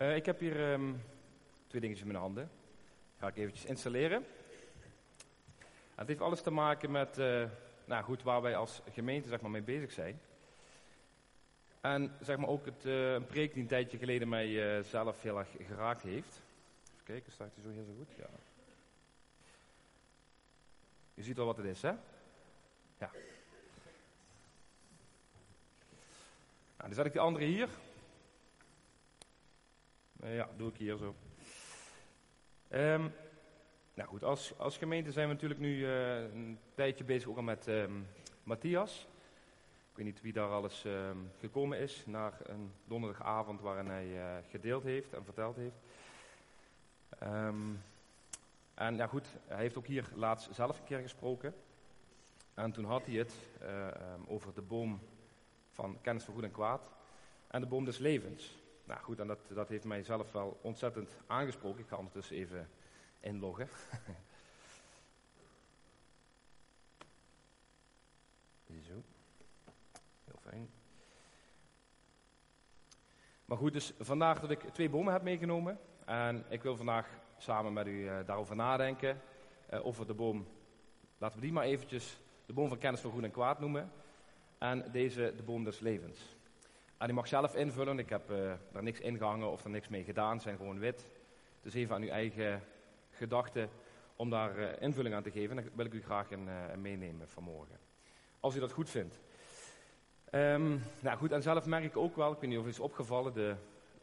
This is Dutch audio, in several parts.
Uh, ik heb hier um, twee dingetjes in mijn handen. Ga ik eventjes installeren. het heeft alles te maken met uh, nou goed, waar wij als gemeente zeg maar, mee bezig zijn. En zeg maar ook het, uh, een preek die een tijdje geleden mij zelf heel erg geraakt heeft. Even kijken, staat hij zo heel zo goed? Ja. Je ziet wel wat het is, hè? Ja. Nou, dan zet ik de andere hier. Uh, ja, doe ik hier zo. Um, nou goed, als, als gemeente zijn we natuurlijk nu uh, een tijdje bezig ook al met um, Matthias. Ik weet niet wie daar alles um, gekomen is naar een donderdagavond waarin hij uh, gedeeld heeft en verteld heeft. en ja goed, hij heeft ook hier laatst zelf een keer gesproken. En toen had hij het over de boom van kennis van goed en kwaad en de boom des levens. Nou goed, en dat, dat heeft mij zelf wel ontzettend aangesproken. Ik ga ondertussen even inloggen. Zo. Heel fijn. Maar goed, dus vandaag dat ik twee bomen heb meegenomen. En ik wil vandaag samen met u uh, daarover nadenken. Uh, over de boom, laten we die maar eventjes de boom van kennis van goed en kwaad noemen. En deze de boom des levens. En die mag zelf invullen. Ik heb uh, daar niks ingehangen of er niks mee gedaan. Ze zijn gewoon wit. Dus even aan uw eigen gedachten om daar uh, invulling aan te geven. En dat wil ik u graag in, uh, meenemen vanmorgen. Als u dat goed vindt. Um, nou goed, en zelf merk ik ook wel, ik weet niet of het is opgevallen, de,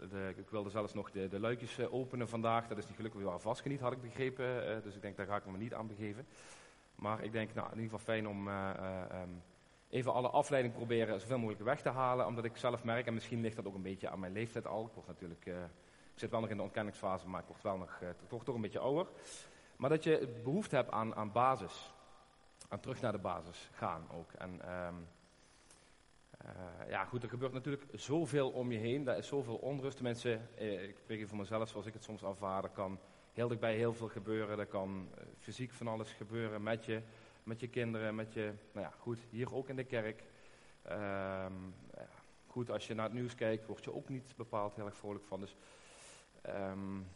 de, ik wilde zelfs nog de, de luikjes openen vandaag. Dat is niet gelukkig wel vastgeniet, had ik begrepen. dus ik denk, daar ga ik me niet aan begeven. Maar ik denk, nou, in ieder geval fijn om um, even alle afleiding proberen zoveel mogelijk weg te halen. Omdat ik zelf merk, en misschien ligt dat ook een beetje aan mijn leeftijd al. Ik, word natuurlijk, uh, ik zit wel nog in de ontkenningsfase, maar ik word wel nog uh, toch, toch een beetje ouder. Maar dat je behoefte hebt aan, aan basis. Aan terug naar de basis gaan ook. En um, uh, ja, goed, er gebeurt natuurlijk zoveel om je heen. Er is zoveel onrust. Mensen, ik spreek hier voor mezelf zoals ik het soms ervaar. Er kan heel dichtbij heel veel gebeuren. Er kan fysiek van alles gebeuren met je met je kinderen, met je, nou ja, goed, hier ook in de kerk. Um, goed, als je naar het nieuws kijkt, word je ook niet bepaald heel erg vrolijk van. Dus um,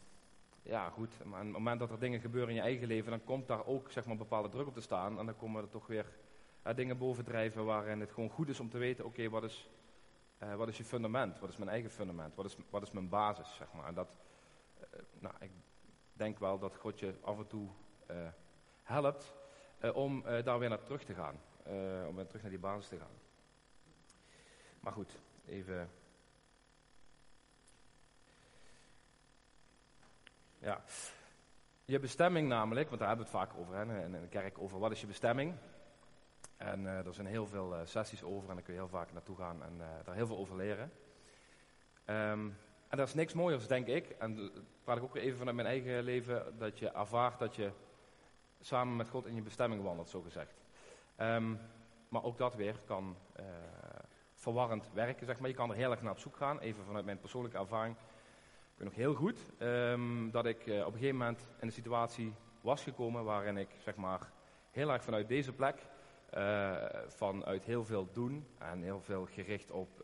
ja, goed, maar op het moment dat er dingen gebeuren in je eigen leven, dan komt daar ook zeg maar, bepaalde druk op te staan. En dan komen er toch weer uh, dingen bovendrijven waarin het gewoon goed is om te weten, oké, wat, is, uh, wat is je fundament? Wat is mijn eigen fundament? Wat is, wat is mijn basis, zeg maar? En dat, uh, nou, ik denk wel dat God je af en toe helpt om uh, daar weer naar terug te gaan. Uh, om weer terug naar die basis te gaan. Maar goed, even. Ja. Je bestemming namelijk, want daar hebben we het vaak over hè, in de kerk, over wat is je bestemming. En er zijn heel veel sessies over en daar kun je heel vaak naartoe gaan en daar heel veel over leren. Um, en dat is niks mooiers, denk ik. En praat ik ook even vanuit mijn eigen leven, dat je ervaart dat je samen met God in je bestemming wandelt, zo gezegd. Um, maar ook dat weer kan uh, verwarrend werken, zeg maar. Je kan er heel erg naar op zoek gaan, even vanuit mijn persoonlijke ervaring. Ik weet nog heel goed um, dat ik uh, op een gegeven moment in een situatie was gekomen waarin ik, zeg maar, heel erg vanuit deze plek, uh, vanuit heel veel doen en heel veel gericht op,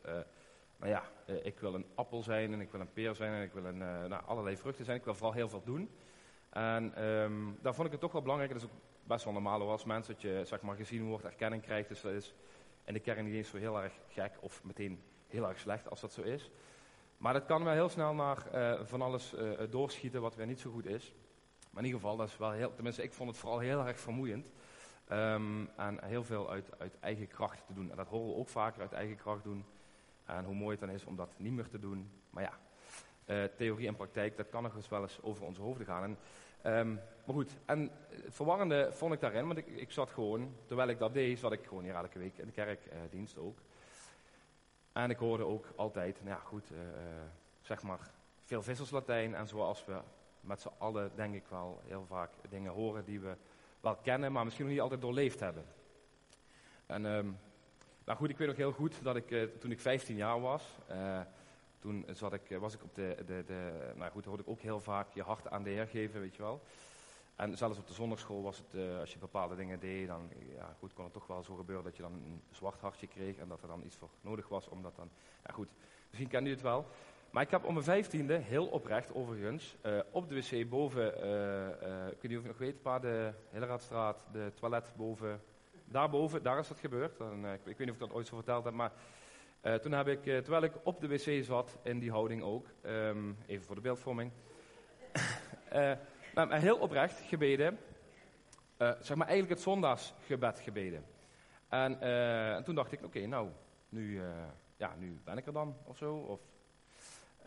nou ja, ik wil een appel zijn en ik wil een peer zijn en ik wil een, nou, allerlei vruchten zijn. Ik wil vooral heel veel doen. En um, daar vond ik het toch wel belangrijk, dat is ook best wel normaal als mens, dat je zeg maar, gezien wordt, erkenning krijgt. Dus dat is in de kern niet eens zo heel erg gek of meteen heel erg slecht als dat zo is. Maar dat kan wel heel snel naar uh, van alles uh, doorschieten wat weer niet zo goed is. Maar in ieder geval, dat is wel heel, tenminste ik vond het vooral heel erg vermoeiend. Um, en heel veel uit, uit eigen kracht te doen. En dat horen we ook vaker uit eigen kracht doen. En hoe mooi het dan is om dat niet meer te doen. Maar ja, uh, theorie en praktijk, dat kan nog eens wel eens over onze hoofden gaan. En Um, maar goed, en het verwarrende vond ik daarin, want ik, ik, zat gewoon, terwijl ik dat deed, zat ik gewoon hier elke week in de kerkdienst uh, ook. En ik hoorde ook altijd, nou ja goed, uh, zeg maar, veel visserslatijn. En zoals we met z'n allen, denk ik wel, heel vaak dingen horen die we wel kennen, maar misschien nog niet altijd doorleefd hebben. En, um, nou goed, ik weet nog heel goed dat ik, toen ik 15 jaar was, toen zat ik, was ik op de, de, de, nou goed, hoorde ik ook heel vaak je hart aan de Heer geven, weet je wel. En zelfs op de zondagschool was het, uh, als je bepaalde dingen deed, dan ja, goed, kon het toch wel zo gebeuren dat je dan een zwart hartje kreeg en dat er dan iets voor nodig was om dat dan, ja goed, misschien kent u het wel. Maar ik heb om mijn vijftiende, heel oprecht overigens, uh, op de wc boven, uh, ik weet niet of je nog weet, pa, de Hilleraadstraat, de toilet boven, daarboven, daar is dat gebeurd. Ik, ik, weet niet of ik dat ooit zo verteld heb, maar toen heb ik, terwijl ik op de wc zat, in die houding ook, um, even voor de beeldvorming, maar heel oprecht gebeden, zeg maar eigenlijk het zondagsgebed gebeden. En, en toen dacht ik, oké, nou, nu, ja, nu ben ik er dan, of zo, of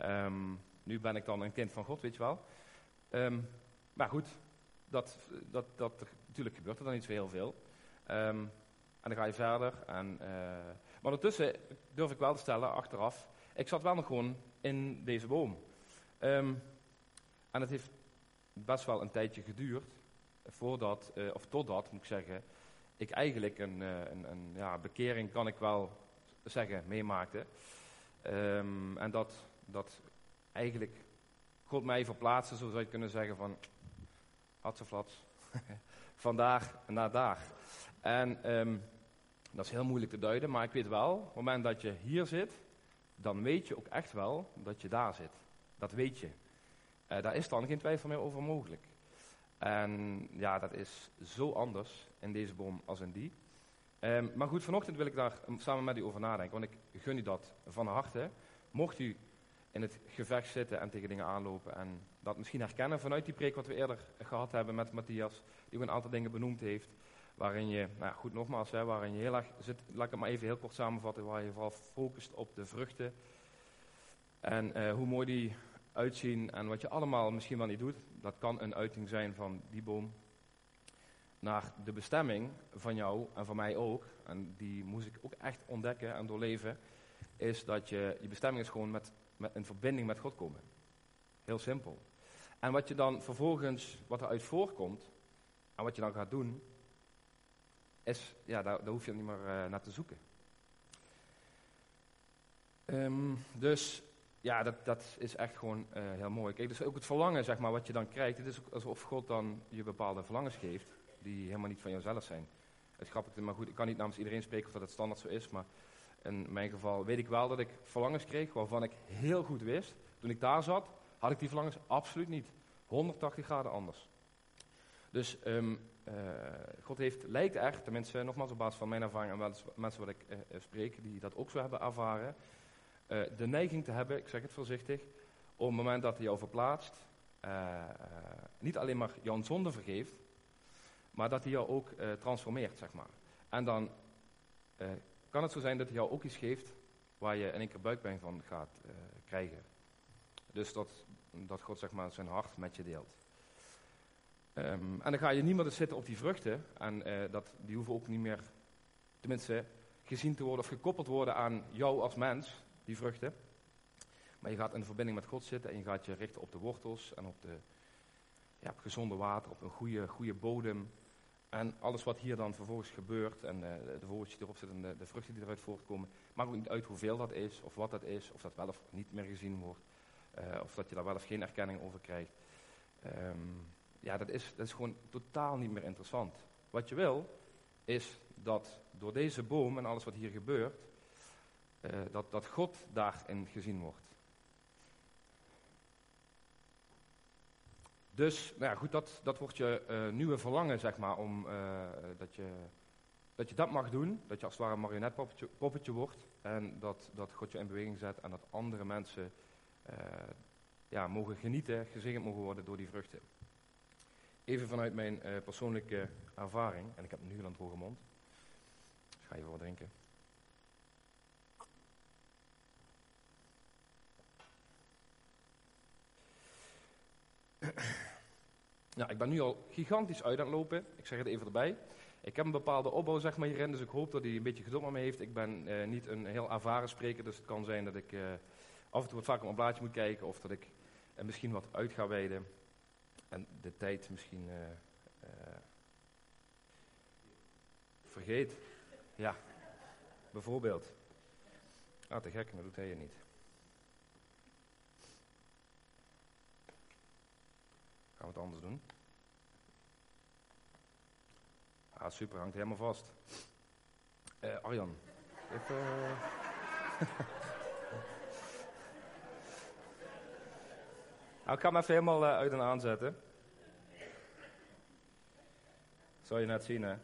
Um, nu ben ik dan een kind van God, weet je wel. Um, maar goed, dat, dat, dat, natuurlijk gebeurt er dan niet zo heel veel. En dan ga je verder. En, uh, maar ondertussen durf ik wel te stellen, achteraf, ik zat wel nog gewoon in deze boom. en het heeft best wel een tijdje geduurd, voordat, uh, of totdat, moet ik zeggen, ik eigenlijk een, uh, een, een ja, bekering, kan ik wel zeggen, meemaakte. en dat dat eigenlijk God mij verplaatste, zo zou je kunnen zeggen, van hatseflats, vandaag naar daar. En um, dat is heel moeilijk te duiden, maar ik weet wel, op het moment dat je hier zit, dan weet je ook echt wel dat je daar zit. Dat weet je. Uh, daar is dan geen twijfel meer over mogelijk. En ja, dat is zo anders in deze boom als in die. Um, maar goed, vanochtend wil ik daar samen met u over nadenken, want ik gun u dat van harte. Mocht u in het gevecht zitten en tegen dingen aanlopen. En dat misschien herkennen vanuit die preek wat we eerder gehad hebben met Matthias, die ook een aantal dingen benoemd heeft. Waarin je, nou goed nogmaals, waarin je heel erg zit, laat ik het maar even heel kort samenvatten, waar je vooral focust op de vruchten. En uh, hoe mooi die uitzien en wat je allemaal misschien wel niet doet, dat kan een uiting zijn van die boom. Naar de bestemming van jou en van mij ook, en die moest ik ook echt ontdekken en doorleven, is dat je, je bestemming is gewoon met met, in verbinding met God komen. Heel simpel. En wat je dan vervolgens, wat eruit voorkomt, en wat je dan gaat doen, ja, daar, hoef je niet meer uh, naar te zoeken. Um, dus ja, dat, dat is echt gewoon uh, heel mooi. Kijk, dus ook het verlangen, zeg maar, wat je dan krijgt. Het is alsof God dan je bepaalde verlangens geeft, die helemaal niet van jezelf zijn. Het is grappig, maar goed, ik kan niet namens iedereen spreken of dat het standaard zo is, maar in mijn geval weet ik wel dat ik verlangens kreeg waarvan ik heel goed wist. Toen ik daar zat, had ik die verlangens absoluut niet. 180 graden anders. Dus um, God heeft, lijkt echt, tenminste nogmaals op basis van mijn ervaring en wel mensen wat ik uh, spreek, die dat ook zo hebben ervaren, de neiging te hebben, ik zeg het voorzichtig, op het moment dat hij jou verplaatst, niet alleen maar jouw zonde vergeeft, maar dat hij jou ook transformeert, zeg maar. En dan kan het zo zijn dat hij jou ook iets geeft waar je in één keer buikpijn van gaat krijgen. Dus dat, dat God zeg maar, zijn hart met je deelt. Um, en dan ga je niet meer zitten op die vruchten. En uh, dat, die hoeven ook niet meer, tenminste, gezien te worden of gekoppeld worden aan jou als mens, die vruchten. Maar je gaat in verbinding met God zitten en je gaat je richten op de wortels en op, de, ja, op gezonde water, op een goede, goede bodem. En alles wat hier dan vervolgens gebeurt, en uh, de woordjes die erop zitten en de, de, vruchten die eruit voortkomen, maakt ook niet uit hoeveel dat is, of wat dat is, of dat wel of niet meer gezien wordt, uh, of dat je daar wel of geen erkenning over krijgt. Um, ja, dat is, dat is gewoon totaal niet meer interessant. Wat je wil, is dat door deze boom en alles wat hier gebeurt, uh, dat, dat God daarin gezien wordt. Dus, nou ja, goed, dat, dat wordt je uh, nieuwe verlangen, zeg maar, om, uh, dat, je, dat je dat mag doen. Dat je als het ware een marionetpoppetje poppetje wordt. En dat, dat God je in beweging zet en dat andere mensen ja, mogen genieten, gezegend mogen worden door die vruchten. Even vanuit mijn persoonlijke ervaring, en ik heb nu een droge mond. Dus ga even wat drinken. Nou, ik ben nu al gigantisch uit aan het lopen. Ik zeg het even erbij. Ik heb een bepaalde opbouw zeg maar, hierin, dus ik hoop dat hij een beetje geduld met me heeft. Ik ben uh, niet een heel ervaren spreker, dus het kan zijn dat ik uh, af en toe wat vaker op mijn blaadje moet kijken of dat ik uh, misschien wat uit ga wijden. En de tijd misschien vergeet. Ja, bijvoorbeeld. Ah, te gek, dat doet hij je niet. Gaan we het anders doen? Ah, super, hangt helemaal vast. Uh, Arjan, even... Nou, ik ga hem even helemaal eh, uit en aanzetten. Zal je net zien, hè?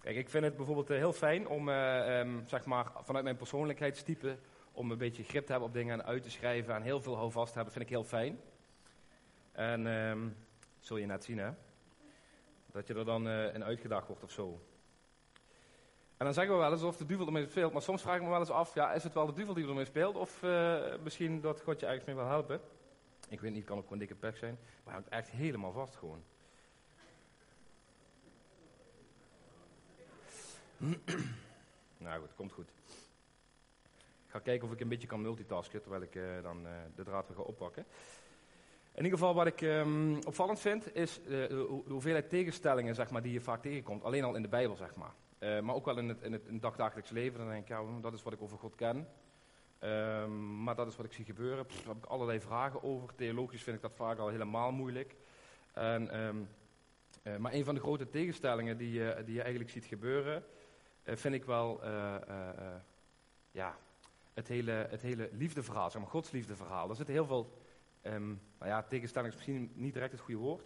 Kijk, ik vind het bijvoorbeeld eh, heel fijn om, eh, ehm, zeg maar, vanuit mijn persoonlijkheidstype, om een beetje grip te hebben op dingen en uit te schrijven en heel veel houvast te hebben, vind ik heel fijn. En ehm, zul je net zien, hè? Dat je er dan eh, in uitgedaagd wordt of zo. En dan zeggen we wel eens of de duivel ermee speelt, maar soms vraag ik me wel eens af, ja, is het wel de duivel die ermee speelt, of eh, misschien dat God je ergens mee wil helpen? Ik weet niet, kan ook gewoon dikke pek zijn, maar hangt echt helemaal vast gewoon. nou goed, komt goed. Ik ga kijken of ik een beetje kan multitasken, terwijl ik eh, dan eh, de draad weer ga oppakken. In ieder geval wat ik ehm, opvallend vind, is de hoeveelheid tegenstellingen zeg maar, die je vaak tegenkomt. Alleen al in de Bijbel, zeg maar. Eh, maar ook wel in het, in, het, dagdagelijks leven. Dan denk ik, ja, dat is wat ik over God ken. Ehm, maar dat is wat ik zie gebeuren. Daar heb ik allerlei vragen over. Theologisch vind ik dat vaak al helemaal moeilijk. En, ehm, eh, maar een van de grote tegenstellingen die, die je eigenlijk ziet gebeuren, eh, vind ik wel ja, het, hele, het hele liefdeverhaal, zeg maar, Gods liefdeverhaal. Er zitten heel veel Ehm, nou ja, tegenstelling is misschien niet direct het goede woord.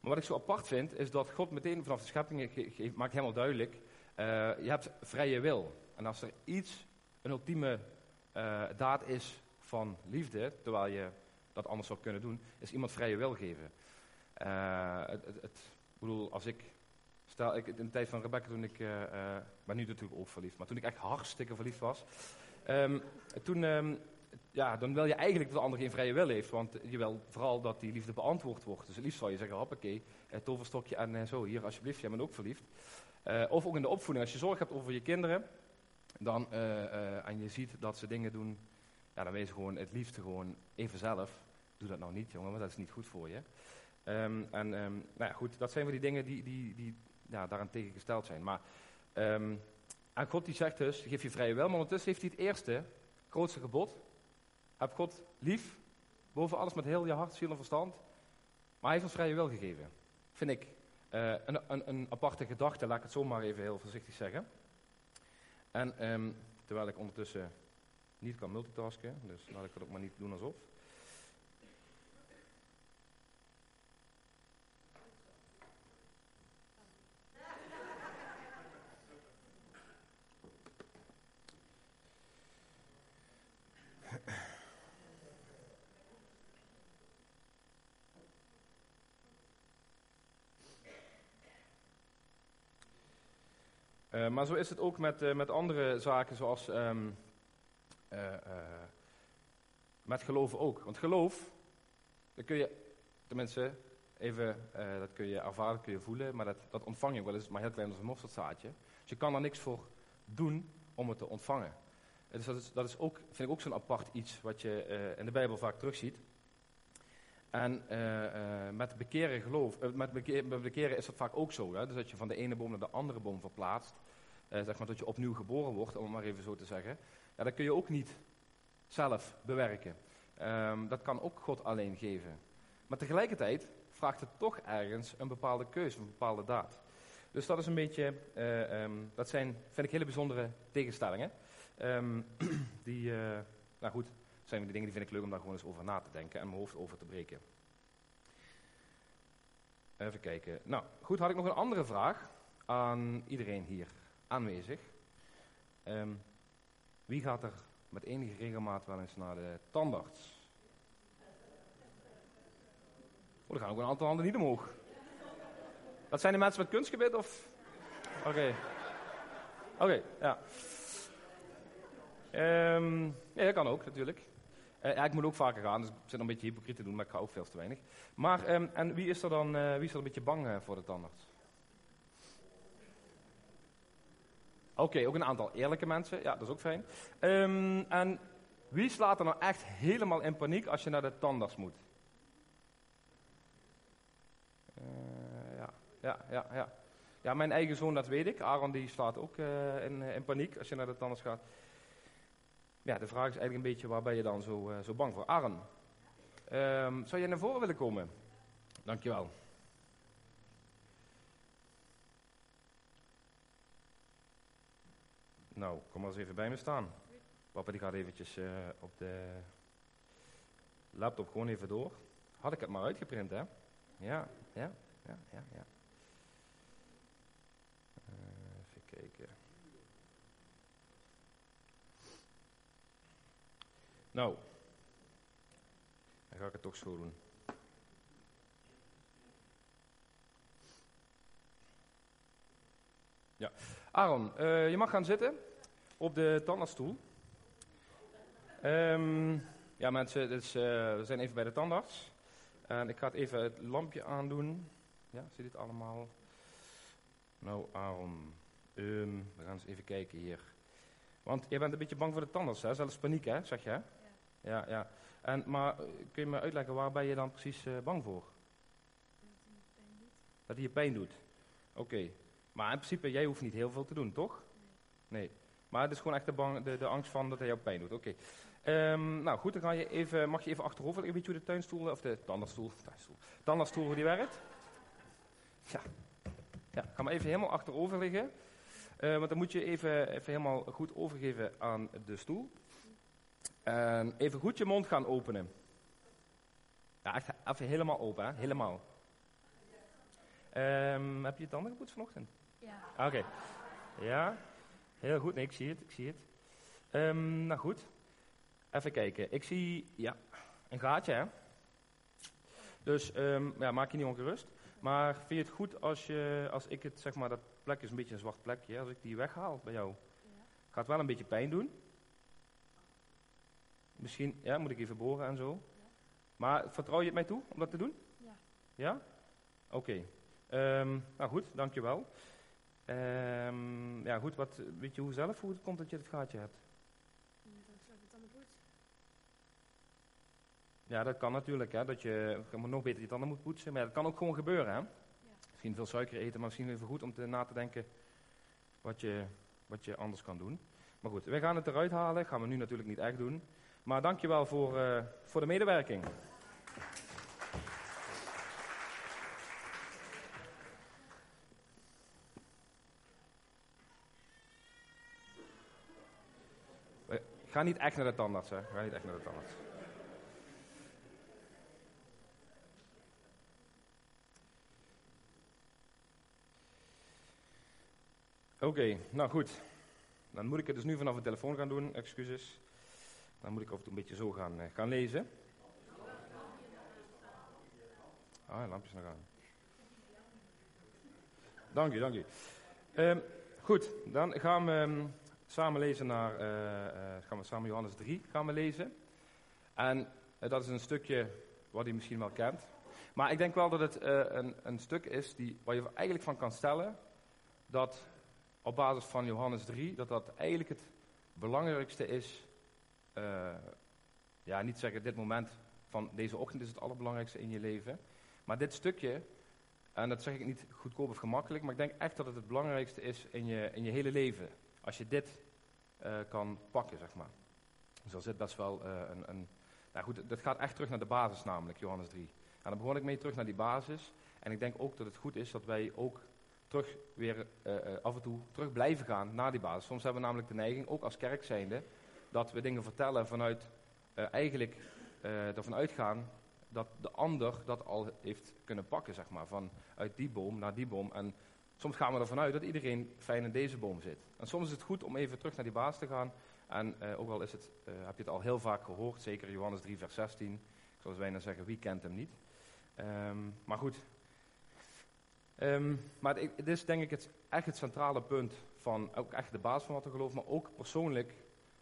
Maar wat ik zo apart vind, is dat God meteen vanaf de schepping maakt helemaal duidelijk: eh, je hebt vrije wil. En als er iets, een ultieme eh, daad is van liefde, terwijl je dat anders zou kunnen doen, is iemand vrije wil geven. Eh, het, het, het- ik bedoel, als ik. Stel, ik, in de tijd van Rebecca, toen ik. ben nu natuurlijk ook verliefd, maar toen ik echt hartstikke verliefd was. ehm, toen. ehm, ja, dan wil je eigenlijk dat de ander geen vrije wil heeft. Want je wil vooral dat die liefde beantwoord wordt. Dus het liefst zou je zeggen, hoppakee, eh, toverstokje en zo, hier alsjeblieft, jij bent ook verliefd. Eh, of ook in de opvoeding, als je zorg hebt over je kinderen, dan, eh, eh, en je ziet dat ze dingen doen, ja, dan wees gewoon het liefst gewoon even zelf. Doe dat nou niet, jongen, want dat is niet goed voor je. Ehm, en ehm, nou ja, goed, dat zijn wel die dingen die, die, die ja, daaraan tegengesteld zijn. Maar ehm, en God die zegt dus, geef je vrije wil, maar ondertussen heeft hij het eerste, grootste gebod, heb God lief, boven alles met heel je hart, ziel en verstand. Maar hij heeft ons vrije wil gegeven. Vind ik eh, een, een, een aparte gedachte, laat ik het zo maar even heel voorzichtig zeggen. En ehm, terwijl ik ondertussen niet kan multitasken, dus laat ik het ook maar niet doen alsof. Eh, maar zo is het ook met, eh, met andere zaken zoals ehm, eh, met geloven ook. Want geloof, dat kun je, tenminste, even, dat kun je ervaren, dat kun je voelen, maar dat, dat ontvang je wel eens, maar heel klein als een mosterdzaadje. Dus je kan er niks voor doen om het te ontvangen. Dus dat is, dat is ook, vind ik ook zo'n apart iets wat je in de Bijbel vaak terugziet. En met bekeren geloof, met bekeren is dat vaak ook zo. Hè? Dus dat je van de ene boom naar de andere boom verplaatst. Eh, zeg maar dat je opnieuw geboren wordt, om het maar even zo te zeggen. Ja, dat kun je ook niet zelf bewerken. Ehm, dat kan ook God alleen geven. Maar tegelijkertijd vraagt het toch ergens een bepaalde keuze, een bepaalde daad. Dus dat is een beetje, eh, ehm, dat zijn, vind ik, hele bijzondere tegenstellingen. Ehm, die, eh, nou goed, zijn die dingen die vind ik leuk om daar gewoon eens over na te denken en mijn hoofd over te breken. Even kijken. Nou, goed, had ik nog een andere vraag aan iedereen hier aanwezig. Ehm, wie gaat er met enige regelmaat wel eens naar de tandarts? Oh, er gaan ook een aantal handen niet omhoog. Dat zijn de mensen met kunstgebied of? Oké. Oké, ja. Ehm, ja, dat kan ook natuurlijk. Eh, ik moet ook vaker gaan, dus ik zit een beetje hypocriet te doen, maar ik ga ook veel te weinig. Maar, ehm, en wie is er dan eh, wie is er een beetje bang eh, voor de tandarts? Oké, ook een aantal eerlijke mensen, ja, dat is ook fijn. Ehm, en wie slaat er nou echt helemaal in paniek als je naar de tandarts moet? Eh, ja, ja, ja, ja. Ja, mijn eigen zoon, dat weet ik. Aaron die slaat ook eh, in, in paniek als je naar de tandarts gaat. Ja, de vraag is eigenlijk een beetje, waar ben je dan zo, eh, zo bang voor? Aaron, ehm, zou jij naar voren willen komen? Dankjewel. Nou, kom maar eens even bij me staan. Papa die gaat eventjes eh, op de laptop gewoon even door. Had ik het maar uitgeprint, hè? Ja, ja, ja, ja, ja. Uh, even kijken. Nou, dan ga ik het toch zo doen. Ja. Aaron, uh, je mag gaan zitten op de tandartsstoel. Um, ja mensen, dus, uh, we zijn even bij de tandarts. En ik ga het even het lampje aandoen. Ja, zie dit allemaal? Nou Aaron, um, we gaan eens even kijken hier. Want je bent een beetje bang voor de tandarts, hè? Zelfs paniek, hè? Zeg je, hè? Ja. Ja, ja. En, maar eh, kun je me uitleggen, waar ben je dan precies uh, bang voor? Dat hij je pijn doet? Oké. Okay. Maar in principe, jij hoeft niet heel veel te doen, toch? Nee. nee. Maar het is gewoon echt de, bang, de, de angst van dat hij jou pijn doet. Oké. Okay. Um, nou goed, dan ga je even, mag je even achterover liggen. Weet hoe de tuinstoel, of de tandartsstoel, tuinstoel, tandartsstoel, hoe die werkt? Ja. Ja, ga maar even helemaal achterover liggen. Uh, want dan moet je even, even helemaal goed overgeven aan de stoel. En even goed je mond gaan openen. Ja, echt even helemaal open, hè? Helemaal. Um, heb je je tanden gepoetst vanochtend? Ja. Oké. Okay. Ja, heel goed. Nee, ik zie het, ik zie het. Um, nou goed. Even kijken. Ik zie, ja, een gaatje, hè? Dus um, ja, maak je niet ongerust. Maar vind je het goed als, je, als ik het, zeg maar, dat plek is een beetje een zwart plekje, als ik die weghaal bij jou? Ja. Gaat wel een beetje pijn doen. Misschien, ja, moet ik even boren en zo. Ja. Maar vertrouw je het mij toe om dat te doen? Ja. Ja? Oké. Okay. Um, nou goed, dankjewel. Um, ja goed, wat, weet je hoe zelf hoe het komt dat je het gaatje hebt? Ja, dat kan natuurlijk, hè, dat je, nog beter je tanden moet poetsen. Maar dat kan ook gewoon gebeuren, hè. Ja. Misschien veel suiker eten, maar misschien even goed om te, na te denken wat je, wat je anders kan doen. Maar goed, wij gaan het eruit halen. Gaan we nu natuurlijk niet echt doen. Maar dankjewel voor, uh, voor de medewerking. Ga niet echt naar de tandarts, hè. Ga niet echt naar de tandarts. Oké, nou goed. Dan moet ik het dus nu vanaf de telefoon gaan doen, excuses. Dan moet ik af een beetje zo gaan, uh, gaan lezen. Ah, lampjes nog aan. Dank u, dank u. Um, goed, dan gaan we um, samen lezen naar, uh, uh, gaan we samen Johannes 3 gaan we lezen. En dat is een stukje wat u misschien wel kent. Maar ik denk wel dat het een, een stuk is die, waar je eigenlijk van kan stellen dat op basis van Johannes 3, dat dat eigenlijk het belangrijkste is. Ja, niet zeggen dit moment van deze ochtend is het allerbelangrijkste in je leven. Maar dit stukje, en dat zeg ik niet goedkoop of gemakkelijk, maar ik denk echt dat het het belangrijkste is in je, in je hele leven. Als je dit uh, kan pakken, zeg maar. Dus er zit best wel uh, een, een. Nou goed, dat gaat echt terug naar de basis, namelijk Johannes 3. En dan begon ik mee terug naar die basis. En ik denk ook dat het goed is dat wij ook terug weer uh, af en toe terug blijven gaan naar die basis. Soms hebben we namelijk de neiging, ook als kerk zijnde, dat we dingen vertellen vanuit eigenlijk ervan uitgaan dat de ander dat al heeft kunnen pakken, zeg maar. Van uit die boom naar die boom. En soms gaan we ervan uit dat iedereen fijn in deze boom zit. En soms is het goed om even terug naar die basis te gaan. En ook al is het, heb je het al heel vaak gehoord, zeker Johannes 3 vers 16. Zoals wij dan zeggen, wie kent hem niet? Um, maar goed, Um, maar het is denk ik het, echt het centrale punt van, ook echt de basis van wat we geloven, maar ook persoonlijk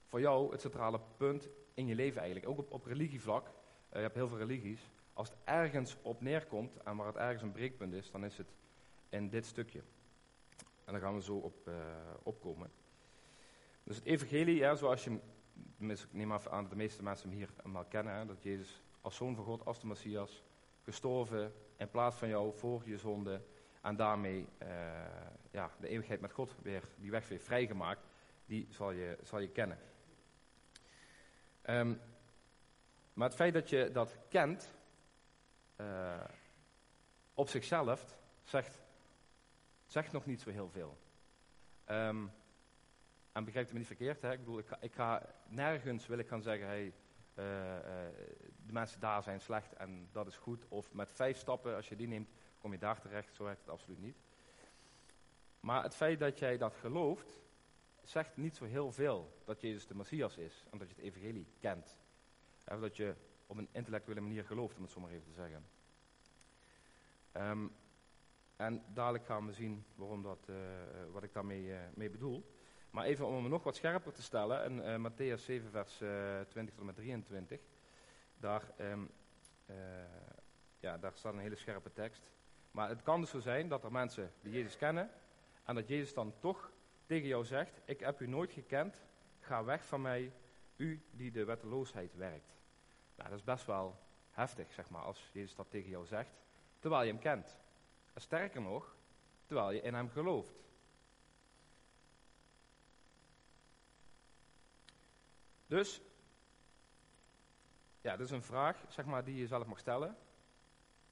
voor jou het centrale punt in je leven eigenlijk. Ook op, op religievlak, uh, je hebt heel veel religies. Als het ergens op neerkomt en waar het ergens een breekpunt is, dan is het in dit stukje. En daar gaan we zo op uh, opkomen. Dus het evangelie, ja, zoals je, ik neem af aan dat de meeste mensen hem hier allemaal kennen, hè, dat Jezus als zoon van God, als de Messias, gestorven in plaats van jou voor je zonde en daarmee uh, ja, de eeuwigheid met God weer, die weg weer vrijgemaakt, die zal je, zal je kennen. Um, maar het feit dat je dat kent, uh, op zichzelf, zegt, zegt nog niet zo heel veel. Um, en begrijp me niet verkeerd, hè? ik bedoel, ik ga, ik ga, nergens wil ik gaan zeggen, hey, eh, eh, de mensen daar zijn slecht en dat is goed. Of met vijf stappen, als je die neemt, kom je daar terecht. Zo werkt het absoluut niet. Maar het feit dat jij dat gelooft, zegt niet zo heel veel dat Jezus de Messias is en dat je het evangelie kent. Of dat je op een intellectuele manier gelooft, om het zo maar even te zeggen. Ehm, en dadelijk gaan we zien waarom dat, uh, wat ik daarmee uh, mee bedoel. Maar even om hem nog wat scherper te stellen, in uh, Matthäus 7, vers 20 tot en met 23, daar, um, ja, daar staat een hele scherpe tekst. Maar het kan dus zo zijn dat er mensen die Jezus kennen, en dat Jezus dan toch tegen jou zegt, ik heb u nooit gekend, ga weg van mij, u die de wetteloosheid werkt. Nou, dat is best wel heftig, zeg maar, als Jezus dat tegen jou zegt, terwijl je hem kent. Sterker nog, terwijl je in hem gelooft. Dus, ja, dat is een vraag, zeg maar, die je zelf mag stellen.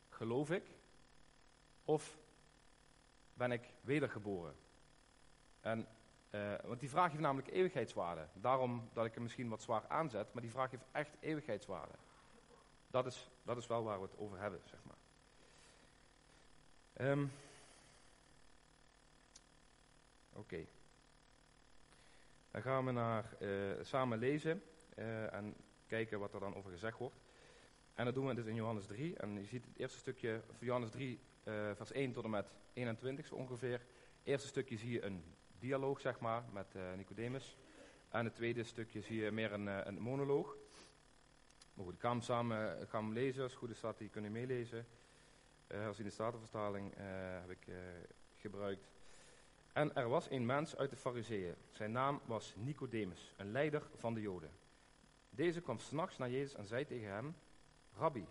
Geloof ik? Of ben ik wedergeboren? En, uh, want die vraag heeft namelijk eeuwigheidswaarde. Daarom dat ik hem misschien wat zwaar aanzet, maar die vraag heeft echt eeuwigheidswaarde. Dat is, dat is wel waar we het over hebben, zeg maar. Um, Oké. Dan gaan we naar uh, samen lezen uh, en kijken wat er dan over gezegd wordt. En dat doen we dus in Johannes 3. En je ziet het eerste stukje van Johannes 3, uh, vers 1 tot en met 21 zo ongeveer. Het eerste stukje zie je een dialoog, zeg maar, met Nicodemus. En het tweede stukje zie je meer een, een monoloog. Maar goed, ik ga hem samen ik lezen. Als het goed is, staat die kunnen meelezen. Uh, als in de Statenvertaling uh, heb ik uh, gebruikt. En er was een mens uit de Fariseeën. Zijn naam was Nicodemus, een leider van de Joden. Deze kwam s'nachts naar Jezus en zei tegen hem: Rabbi,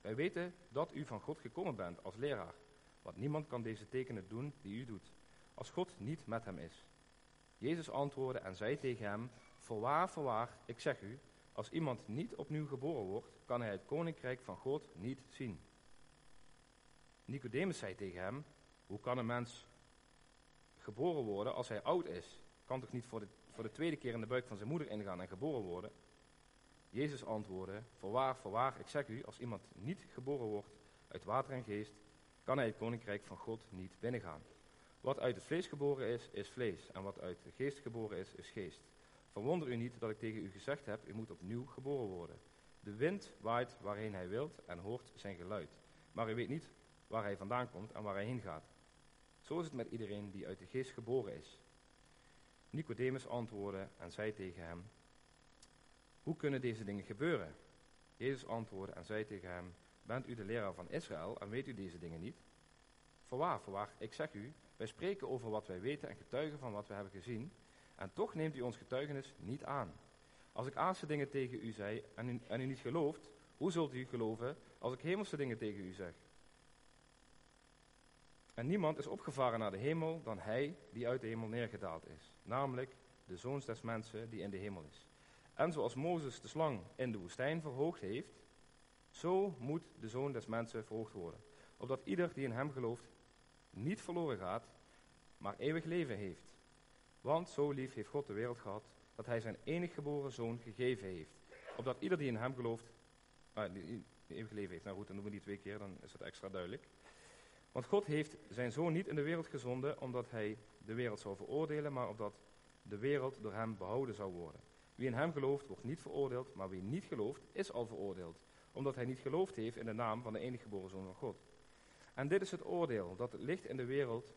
wij weten dat u van God gekomen bent als leraar. Want niemand kan deze tekenen doen die u doet, als God niet met hem is. Jezus antwoordde en zei tegen hem: Voorwaar, voorwaar, ik zeg u, als iemand niet opnieuw geboren wordt, kan hij het koninkrijk van God niet zien. Nicodemus zei tegen hem: Hoe kan een mens geboren worden als hij oud is? Kan toch niet voor de, voor de tweede keer in de buik van zijn moeder ingaan en geboren worden? Jezus antwoordde: Voorwaar, voorwaar, ik zeg u, als iemand niet geboren wordt uit water en geest, kan hij het koninkrijk van God niet binnengaan. Wat uit het vlees geboren is, is vlees, en wat uit de geest geboren is, is geest. Verwonder u niet dat ik tegen u gezegd heb: U moet opnieuw geboren worden. De wind waait waarheen hij wilt en hoort zijn geluid. Maar u weet niet waar hij vandaan komt en waar hij heen gaat. Zo is het met iedereen die uit de geest geboren is. Nicodemus antwoordde en zei tegen hem: Hoe kunnen deze dingen gebeuren? Jezus antwoordde en zei tegen hem: Bent u de leraar van Israël en weet u deze dingen niet? Voorwaar, voorwaar, ik zeg u, wij spreken over wat wij weten en getuigen van wat we hebben gezien, en toch neemt u ons getuigenis niet aan. Als ik aardse dingen tegen u zei en u, en u niet gelooft, hoe zult u geloven als ik hemelse dingen tegen u zeg? En niemand is opgevaren naar de hemel dan hij die uit de hemel neergedaald is, namelijk de zoon des mensen die in de hemel is. En zoals Mozes de slang in de woestijn verhoogd heeft, zo moet de zoon des mensen verhoogd worden, opdat ieder die in hem gelooft niet verloren gaat, maar eeuwig leven heeft. Want zo lief heeft God de wereld gehad, dat hij zijn enig geboren zoon gegeven heeft, opdat ieder die in hem gelooft, ah, die, eeuwig leven heeft. Nou goed, dan doen we die twee keer, dan is dat extra duidelijk. Want God heeft zijn zoon niet in de wereld gezonden omdat hij de wereld zou veroordelen, maar opdat de wereld door hem behouden zou worden. Wie in hem gelooft, wordt niet veroordeeld, maar wie niet gelooft, is al veroordeeld, omdat hij niet geloofd heeft in de naam van de enige geboren zoon van God. En dit is het oordeel, dat het licht in de wereld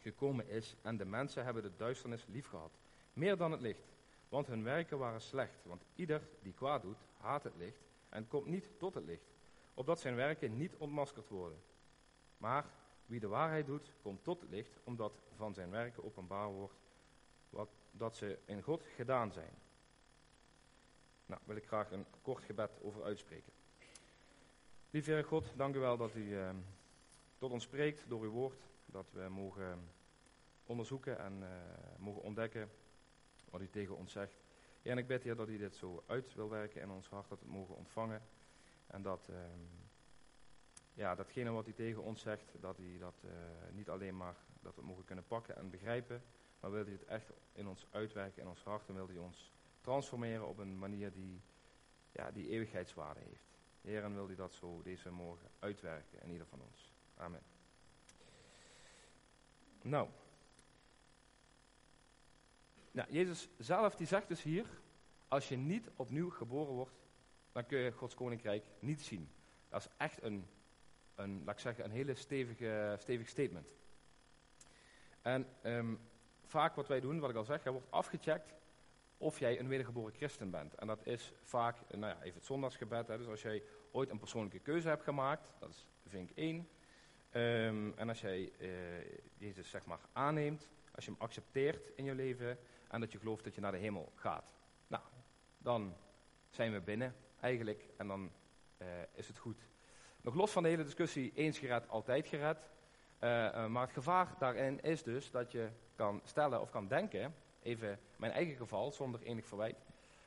gekomen is en de mensen hebben de duisternis lief gehad, meer dan het licht. Want hun werken waren slecht, want ieder die kwaad doet, haat het licht en komt niet tot het licht, opdat zijn werken niet ontmaskerd worden. Maar wie de waarheid doet, komt tot het licht, omdat van zijn werken openbaar wordt wat, dat ze in God gedaan zijn. Nou, wil ik graag een kort gebed over uitspreken. Lieve Heer God, dank u wel dat u eh, tot ons spreekt door uw woord. Dat we mogen onderzoeken en uh, mogen ontdekken wat u tegen ons zegt. En ik bid Heer dat u dit zo uit wil werken in ons hart, dat we het mogen ontvangen. En dat... Uh, ja, datgene wat hij tegen ons zegt, dat hij dat uh, niet alleen maar dat we mogen kunnen pakken en begrijpen, maar wil hij het echt in ons uitwerken, in ons hart, en wil hij ons transformeren op een manier die ja, die eeuwigheidswaarde heeft. Heer, en wil hij dat zo deze morgen uitwerken in ieder van ons. Amen. Nou. nou. Jezus zelf die zegt dus hier, als je niet opnieuw geboren wordt, dan kun je Gods koninkrijk niet zien. Dat is echt een, een laat ik zeggen, een hele stevige, stevig statement. En um, vaak wat wij doen, wat ik al zeg, er wordt afgecheckt of jij een wedergeboren christen bent. En dat is vaak, nou ja, even het zondagsgebed. Hè. Dus als jij ooit een persoonlijke keuze hebt gemaakt, dat is vink 1. Ehm, en als jij uh, Jezus zeg maar aanneemt, als je hem accepteert in je leven en dat je gelooft dat je naar de hemel gaat. Nou, dan zijn we binnen eigenlijk en dan uh, is het goed. Nog los van de hele discussie, eens gered, altijd gered. Uh, maar het gevaar daarin is dus dat je kan stellen of kan denken, even mijn eigen geval, zonder enig verwijt,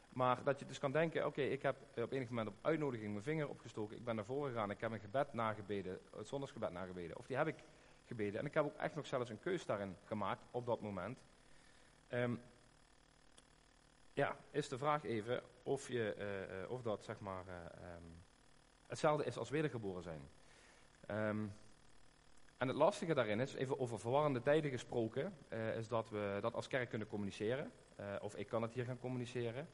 maar dat je dus kan denken, oké, ik heb op enig moment op uitnodiging mijn vinger opgestoken, ik ben naar voren gegaan, ik heb een gebed nagebeden, het zondagsgebed nagebeden, of die heb ik gebeden. En ik heb ook echt nog zelfs een keus daarin gemaakt op dat moment. Um, ja, is de vraag even of, je, uh, of dat zeg maar um, hetzelfde is als wedergeboren zijn. Um, en het lastige daarin is, even over verwarrende tijden gesproken, uh, is dat we dat als kerk kunnen communiceren. Uh, of ik kan het hier gaan communiceren.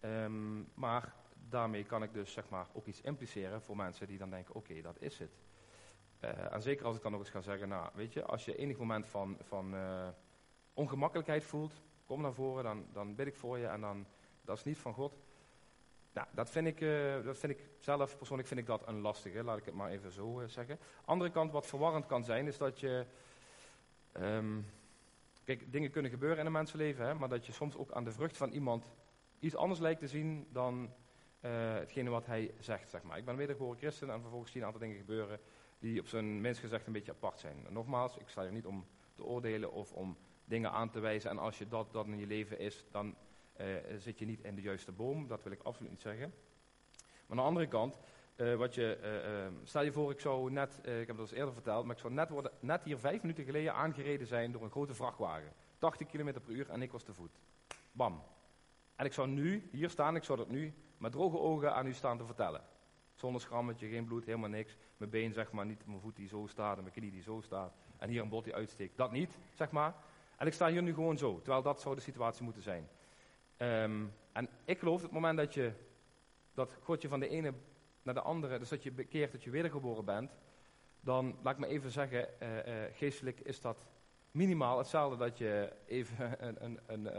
Um, maar daarmee kan ik dus zeg maar ook iets impliceren voor mensen die dan denken, oké, dat is het. Uh, en zeker als ik dan nog eens ga zeggen, nou weet je, als je enig moment van, van ongemakkelijkheid voelt, kom naar voren, dan, dan bid ik voor je en dan, dat is niet van God. Nou, dat vind, ik, uh, dat vind ik zelf, persoonlijk vind ik dat een lastige, laat ik het maar even zo uh, zeggen. Andere kant, wat verwarrend kan zijn, is dat je... Um, kijk, dingen kunnen gebeuren in een mensenleven, hè, maar dat je soms ook aan de vrucht van iemand iets anders lijkt te zien dan uh, hetgene wat hij zegt, zeg maar. Ik ben wedergeboren christen en vervolgens zien een aantal dingen gebeuren die op zijn minst gezegd een beetje apart zijn. Nogmaals, ik sta hier niet om te oordelen of om dingen aan te wijzen. En als je dat, dat in je leven is, dan zit je niet in de juiste boom. Dat wil ik absoluut niet zeggen. Maar aan de andere kant, uh, wat je, stel je voor, ik zou net, ik heb dat eens eerder verteld, maar ik zou net, worden, net hier vijf minuten geleden aangereden zijn door een grote vrachtwagen. 80 km per uur en ik was te voet. Bam. En ik zou nu hier staan, ik zou dat nu met droge ogen aan u staan te vertellen. Zonder schrammetje, geen bloed, helemaal niks. Mijn been, zeg maar, niet mijn voet die zo staat en mijn knie die zo staat. En hier een bot die uitsteekt. Dat niet, zeg maar. En ik sta hier nu gewoon zo, terwijl dat zou de situatie moeten zijn. Um, en ik geloof, het moment dat, je, dat God je van de ene naar de andere, dus dat je bekeert dat je wedergeboren bent, dan, laat ik me even zeggen, uh, uh, geestelijk is dat minimaal hetzelfde dat je even een, een, een uh,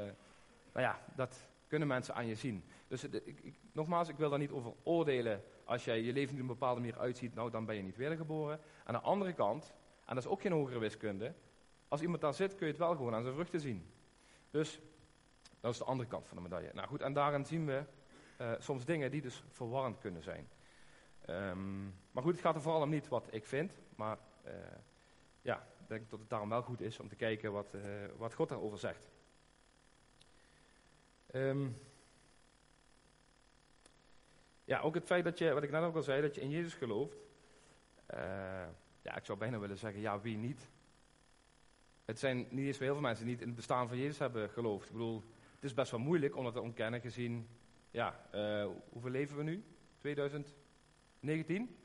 nou ja, dat kunnen mensen aan je zien. Dus ik, nogmaals, ik wil daar niet over oordelen. Als jij je leven op een bepaalde manier uitziet, nou dan ben je niet wedergeboren. Aan de andere kant, en dat is ook geen hogere wiskunde, als iemand daar zit kun je het wel gewoon aan zijn vruchten zien. Dus dat is de andere kant van de medaille. Nou goed, en daarin zien we uh, soms dingen die dus verwarrend kunnen zijn. Um, maar goed, het gaat er vooral om niet wat ik vind, maar uh, ja, ik denk dat het daarom wel goed is om te kijken wat, uh, wat God daarover zegt. Um, ja, ook het feit dat je, wat ik net ook al zei, dat je in Jezus gelooft. ja, ik zou bijna willen zeggen, ja, wie niet? Het zijn niet eens veel mensen die niet in het bestaan van Jezus hebben geloofd. Ik bedoel, het is best wel moeilijk om dat te ontkennen gezien, ja, uh, hoeveel leven we nu? 2019?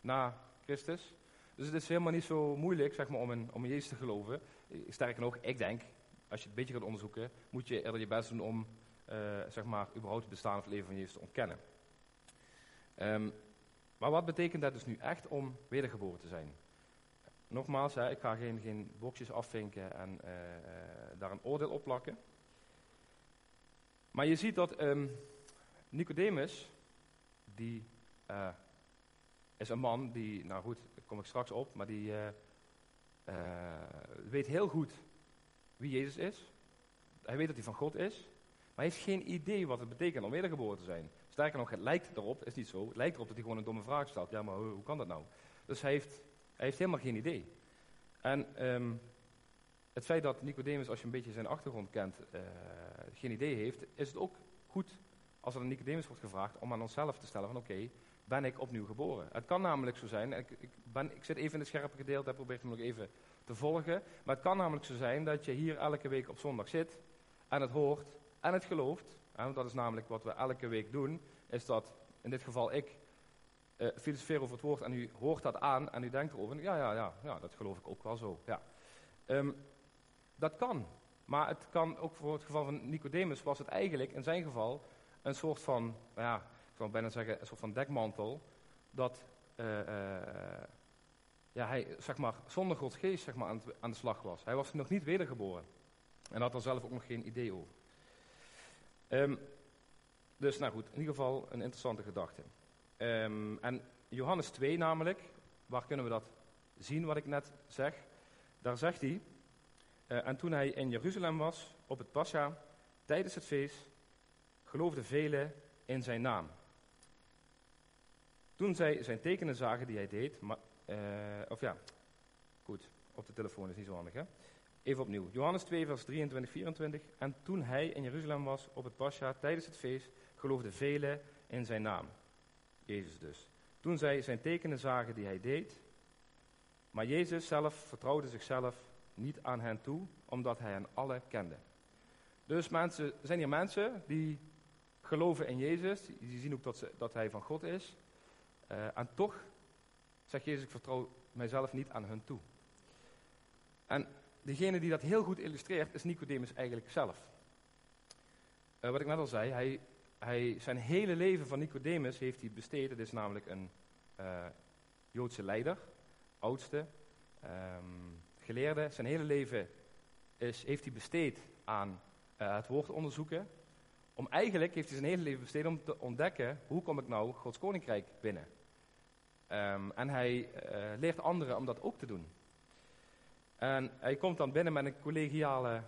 Na Christus. Dus het is helemaal niet zo moeilijk, zeg maar, om in, om in Jezus te geloven. Sterker nog, ik denk, als je het een beetje gaat onderzoeken, moet je eerder je best doen om, uh, zeg maar, überhaupt het bestaan of het leven van Jezus te ontkennen. Um, maar wat betekent dat dus nu echt om wedergeboren te zijn? Nogmaals, ik ga geen, geen boxjes afvinken en daar een oordeel op plakken. Maar je ziet dat um, Nicodemus, die uh, is een man die, nou goed, daar kom ik straks op, maar die uh, uh, weet heel goed wie Jezus is. Hij weet dat hij van God is, maar hij heeft geen idee wat het betekent om wedergeboren te zijn. Sterker nog, het lijkt erop, is niet zo, het lijkt erop dat hij gewoon een domme vraag stelt. Ja, maar hoe, kan dat nou? Dus hij heeft, hij heeft helemaal geen idee. En um, het feit dat Nicodemus, als je een beetje zijn achtergrond kent, uh, geen idee heeft, is het ook goed als er aan Nicodemus wordt gevraagd om aan onszelf te stellen van oké, ben ik opnieuw geboren? Het kan namelijk zo zijn, ik, ik, ben, ik zit even in het scherpe gedeelte, en probeer hem nog even te volgen, maar het kan namelijk zo zijn dat je hier elke week op zondag zit en het hoort en het gelooft Hè, want dat is namelijk wat we elke week doen, is dat in dit geval ik uh, filosofeer over het woord en u hoort dat aan en u denkt erover, ja, ja, ja, ja dat geloof ik ook wel zo. Ja. Ehm, dat kan, maar het kan ook voor het geval van Nicodemus was het eigenlijk in zijn geval een soort van, nou ja, ik zou bijna zeggen, een soort van dekmantel, dat uh, ja, hij zeg maar, zonder Gods geest zeg maar, aan, aan, de slag was. Hij was nog niet wedergeboren en had er zelf ook nog geen idee over. Um, dus nou goed, in ieder geval een interessante gedachte. Um, en Johannes 2 namelijk, waar kunnen we dat zien wat ik net zeg? Daar zegt hij, uh, en toen hij in Jeruzalem was, op het Pascha, tijdens het feest, geloofden velen in zijn naam. Toen zij zijn tekenen zagen die hij deed, maar, uh, of ja, goed, op de telefoon is niet zo handig hè. Even opnieuw. Johannes 2, vers 23, 24. En toen hij in Jeruzalem was op het Pascha tijdens het feest, geloofden velen in zijn naam. Jezus dus. Toen zij zijn tekenen zagen die hij deed, maar Jezus zelf vertrouwde zichzelf niet aan hen toe, omdat hij hen alle kende. Dus mensen, zijn hier mensen die geloven in Jezus, die zien ook dat, ze, dat hij van God is. Uh, en toch zegt Jezus, ik vertrouw mijzelf niet aan hun toe. En degene die dat heel goed illustreert, is Nicodemus eigenlijk zelf. Uh, wat ik net al zei, hij, hij, zijn hele leven van Nicodemus heeft hij besteed. Het is namelijk een uh, Joodse leider, oudste, um, geleerde. Zijn hele leven is, heeft hij besteed aan uh, het woord onderzoeken. Om eigenlijk heeft hij zijn hele leven besteed om te ontdekken, hoe kom ik nou Gods koninkrijk binnen? Um, en hij uh, leert anderen om dat ook te doen. En hij komt dan binnen met een collegiale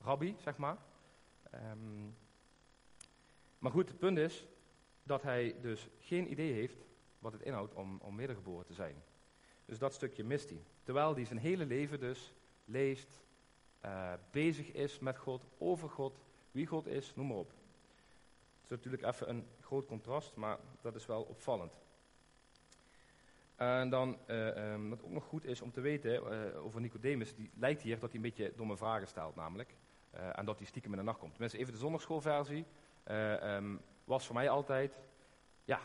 rabbi, zeg maar. Um, maar goed, het punt is dat hij dus geen idee heeft wat het inhoudt om, om wedergeboren te zijn. Dus dat stukje mist hij. Terwijl hij zijn hele leven dus leest, uh, bezig is met God, over God, wie God is, noem maar op. Het is natuurlijk even een groot contrast, maar dat is wel opvallend. En dan, uh, um, wat ook nog goed is om te weten uh, over Nicodemus, die lijkt hier dat hij een beetje domme vragen stelt namelijk. En dat hij stiekem in de nacht komt. Tenminste, even de zondagschoolversie um, was voor mij altijd, ja,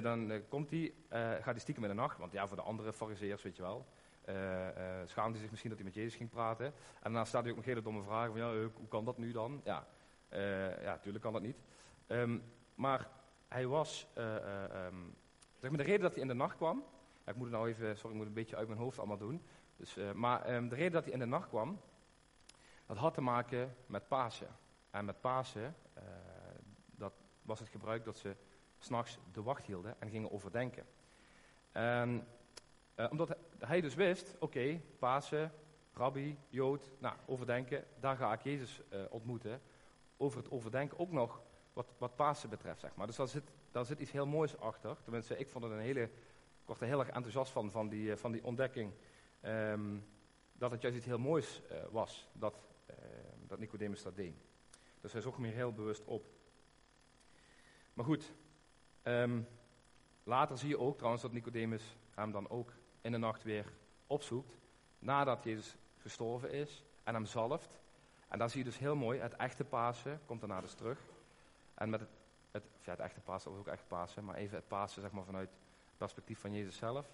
dan komt hij, gaat hij stiekem in de nacht. Want ja, voor de andere fariseërs, weet je wel, schaamde hij zich misschien dat hij met Jezus ging praten. En daarna staat hij ook nog hele domme vragen van, ja, hoe kan dat nu dan? Ja, ja, natuurlijk kan dat niet. Um, maar hij was, um, zeg de reden dat hij in de nacht kwam, ik moet het nou even, sorry, ik moet een beetje uit mijn hoofd allemaal doen. Dus, maar um, de reden dat hij in de nacht kwam, dat had te maken met Pasen. En met Pasen, dat was het gebruik dat ze s'nachts de wacht hielden en gingen overdenken. En uh, omdat hij dus wist, oké, Pasen, rabbi, Jood, nou, overdenken, daar ga ik Jezus ontmoeten. Over het overdenken ook nog wat, wat Pasen betreft, zeg maar. Dus daar zit, daar zit iets heel moois achter. Tenminste, ik vond het een hele ik word er heel erg enthousiast van, van die, eh, van die ontdekking. Um, dat het juist iets heel moois was dat, uh, dat Nicodemus dat deed. Dus hij zocht me heel bewust op. Maar goed, um, later zie je ook trouwens dat Nicodemus hem dan ook in de nacht weer opzoekt. Nadat Jezus gestorven is en hem zalft. En dan zie je dus heel mooi, het echte Pasen komt daarna dus terug. En met het, het, ja, het echte Pasen, was ook echt Pasen, maar even het Pasen zeg maar vanuit perspectief van Jezus zelf,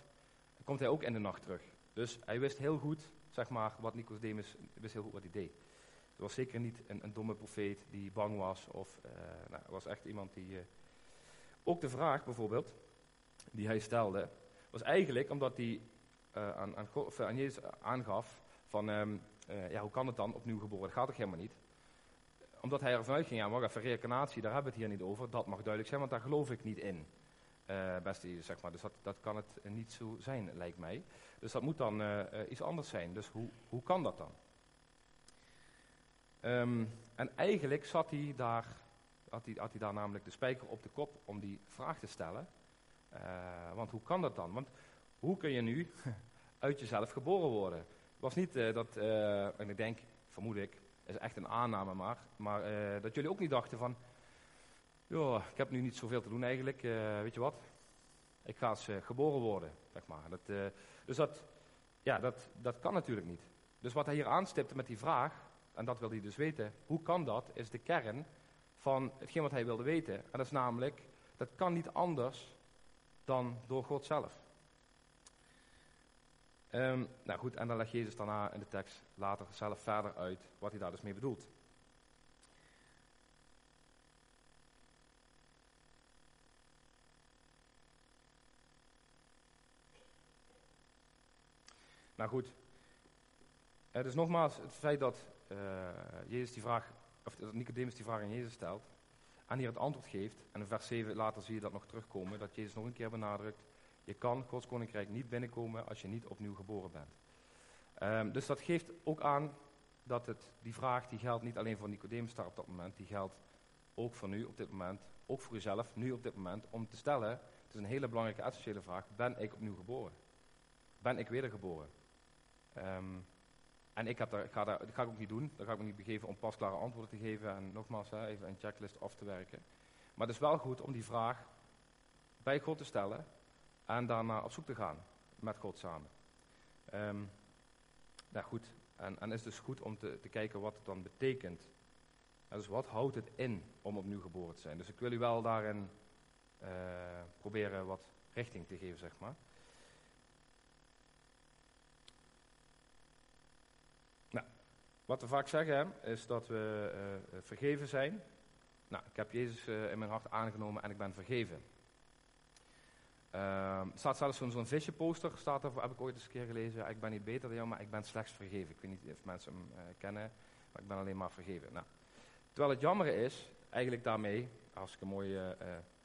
komt hij ook in de nacht terug. Dus hij wist heel goed, zeg maar, wat Nicodemus wist heel goed wat hij deed. Het was zeker niet een, een domme profeet die bang was, of uh, nou, was echt iemand die. Uh, ook de vraag bijvoorbeeld, die hij stelde, was eigenlijk omdat hij uh, aan, aan, of, aan, Jezus aangaf van, um, ja, hoe kan het dan opnieuw geboren? Gaat toch helemaal niet? Omdat hij ervan uitging, ja, wacht even, reïncarnatie, daar hebben we het hier niet over, dat mag duidelijk zijn, want daar geloof ik niet in. Beste, zeg maar. Dus dat, dat kan het niet zo zijn, lijkt mij. Dus dat moet dan iets anders zijn. Dus hoe, hoe kan dat dan? Um, en eigenlijk zat hij daar, had hij, had hij daar namelijk de spijker op de kop om die vraag te stellen. Uh, want hoe kan dat dan? Want hoe kun je nu uit jezelf geboren worden? Het was niet dat, en ik denk, vermoed ik, is echt een aanname maar, maar dat jullie ook niet dachten van, ja, ik heb nu niet zoveel te doen eigenlijk. Weet je wat? Ik ga eens geboren worden, zeg maar. Dat, dus dat, ja, dat, dat kan natuurlijk niet. Dus wat hij hier aanstipte met die vraag, en dat wil hij dus weten, hoe kan dat, is de kern van hetgeen wat hij wilde weten. En dat is namelijk, dat kan niet anders dan door God zelf. Um, nou goed, en dan legt Jezus daarna in de tekst later zelf verder uit wat hij daar dus mee bedoelt. Nou goed, dus nogmaals, het feit dat uh, Jezus die vraag, of dat Nicodemus die vraag aan Jezus stelt, en hier het antwoord geeft, en in vers 7 later zie je dat nog terugkomen, dat Jezus nog een keer benadrukt, je kan Gods koninkrijk niet binnenkomen als je niet opnieuw geboren bent. Um, dus dat geeft ook aan dat het, die vraag die geldt niet alleen voor Nicodemus daar op dat moment, die geldt ook voor nu op dit moment, ook voor jezelf nu op dit moment, om te stellen, het is een hele belangrijke essentiële vraag, ben ik opnieuw geboren? Ben ik wedergeboren? Um, en ik, heb daar, ik ga daar, dat ga ik ook niet doen, dat ga ik me niet begeven om pasklare antwoorden te geven en nogmaals hè, even een checklist af te werken. Maar het is wel goed om die vraag bij God te stellen en daarna op zoek te gaan met God samen. Um, nou goed, en, en is dus goed om te, te kijken wat het dan betekent. dus wat houdt het in om opnieuw geboren te zijn? Dus ik wil u wel daarin uh, proberen wat richting te geven, zeg maar. Wat we vaak zeggen is dat we uh, vergeven zijn. Nou, ik heb Jezus uh, in mijn hart aangenomen en ik ben vergeven. Uh, staat zelfs zo'n zo visje poster, staat er, heb ik ooit eens een keer gelezen. Ik ben niet beter dan jou, maar ik ben slechts vergeven. Ik weet niet of mensen hem kennen, maar ik ben alleen maar vergeven. Nou, terwijl het jammer is, eigenlijk daarmee, hartstikke mooi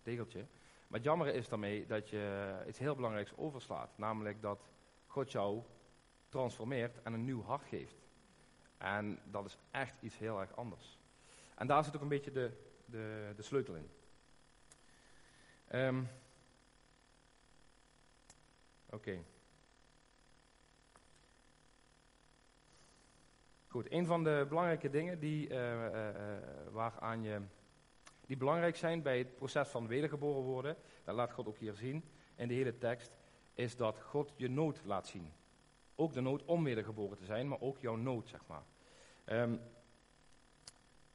tegeltje. Maar het jammer is daarmee dat je iets heel belangrijks overslaat. Namelijk dat God jou transformeert en een nieuw hart geeft. En dat is echt iets heel erg anders. En daar zit ook een beetje de, de, de sleutel in. Um, Oké. Goed, een van de belangrijke dingen die, uh, je, die belangrijk zijn bij het proces van wedergeboren worden, dat laat God ook hier zien in de hele tekst, is dat God je nood laat zien. Ook de nood om wedergeboren te zijn, maar ook jouw nood, zeg maar. Um,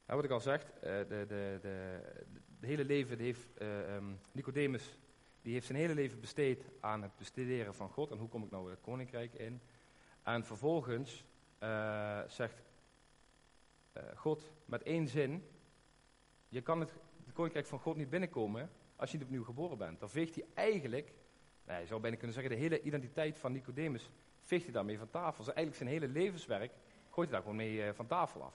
wat ik al zeg, de, de, de, de, hele leven heeft um, Nicodemus die heeft zijn hele leven besteed aan het bestuderen van God en hoe kom ik nou het koninkrijk in. En vervolgens uh, zegt uh, God met één zin, je kan het, het, koninkrijk van God niet binnenkomen als je niet opnieuw geboren bent. Dan veegt hij eigenlijk, nou, je zou bijna kunnen zeggen, de hele identiteit van Nicodemus veegt hij daarmee van tafel. Dus eigenlijk zijn hele levenswerk gooit hij daar gewoon mee uh, van tafel af.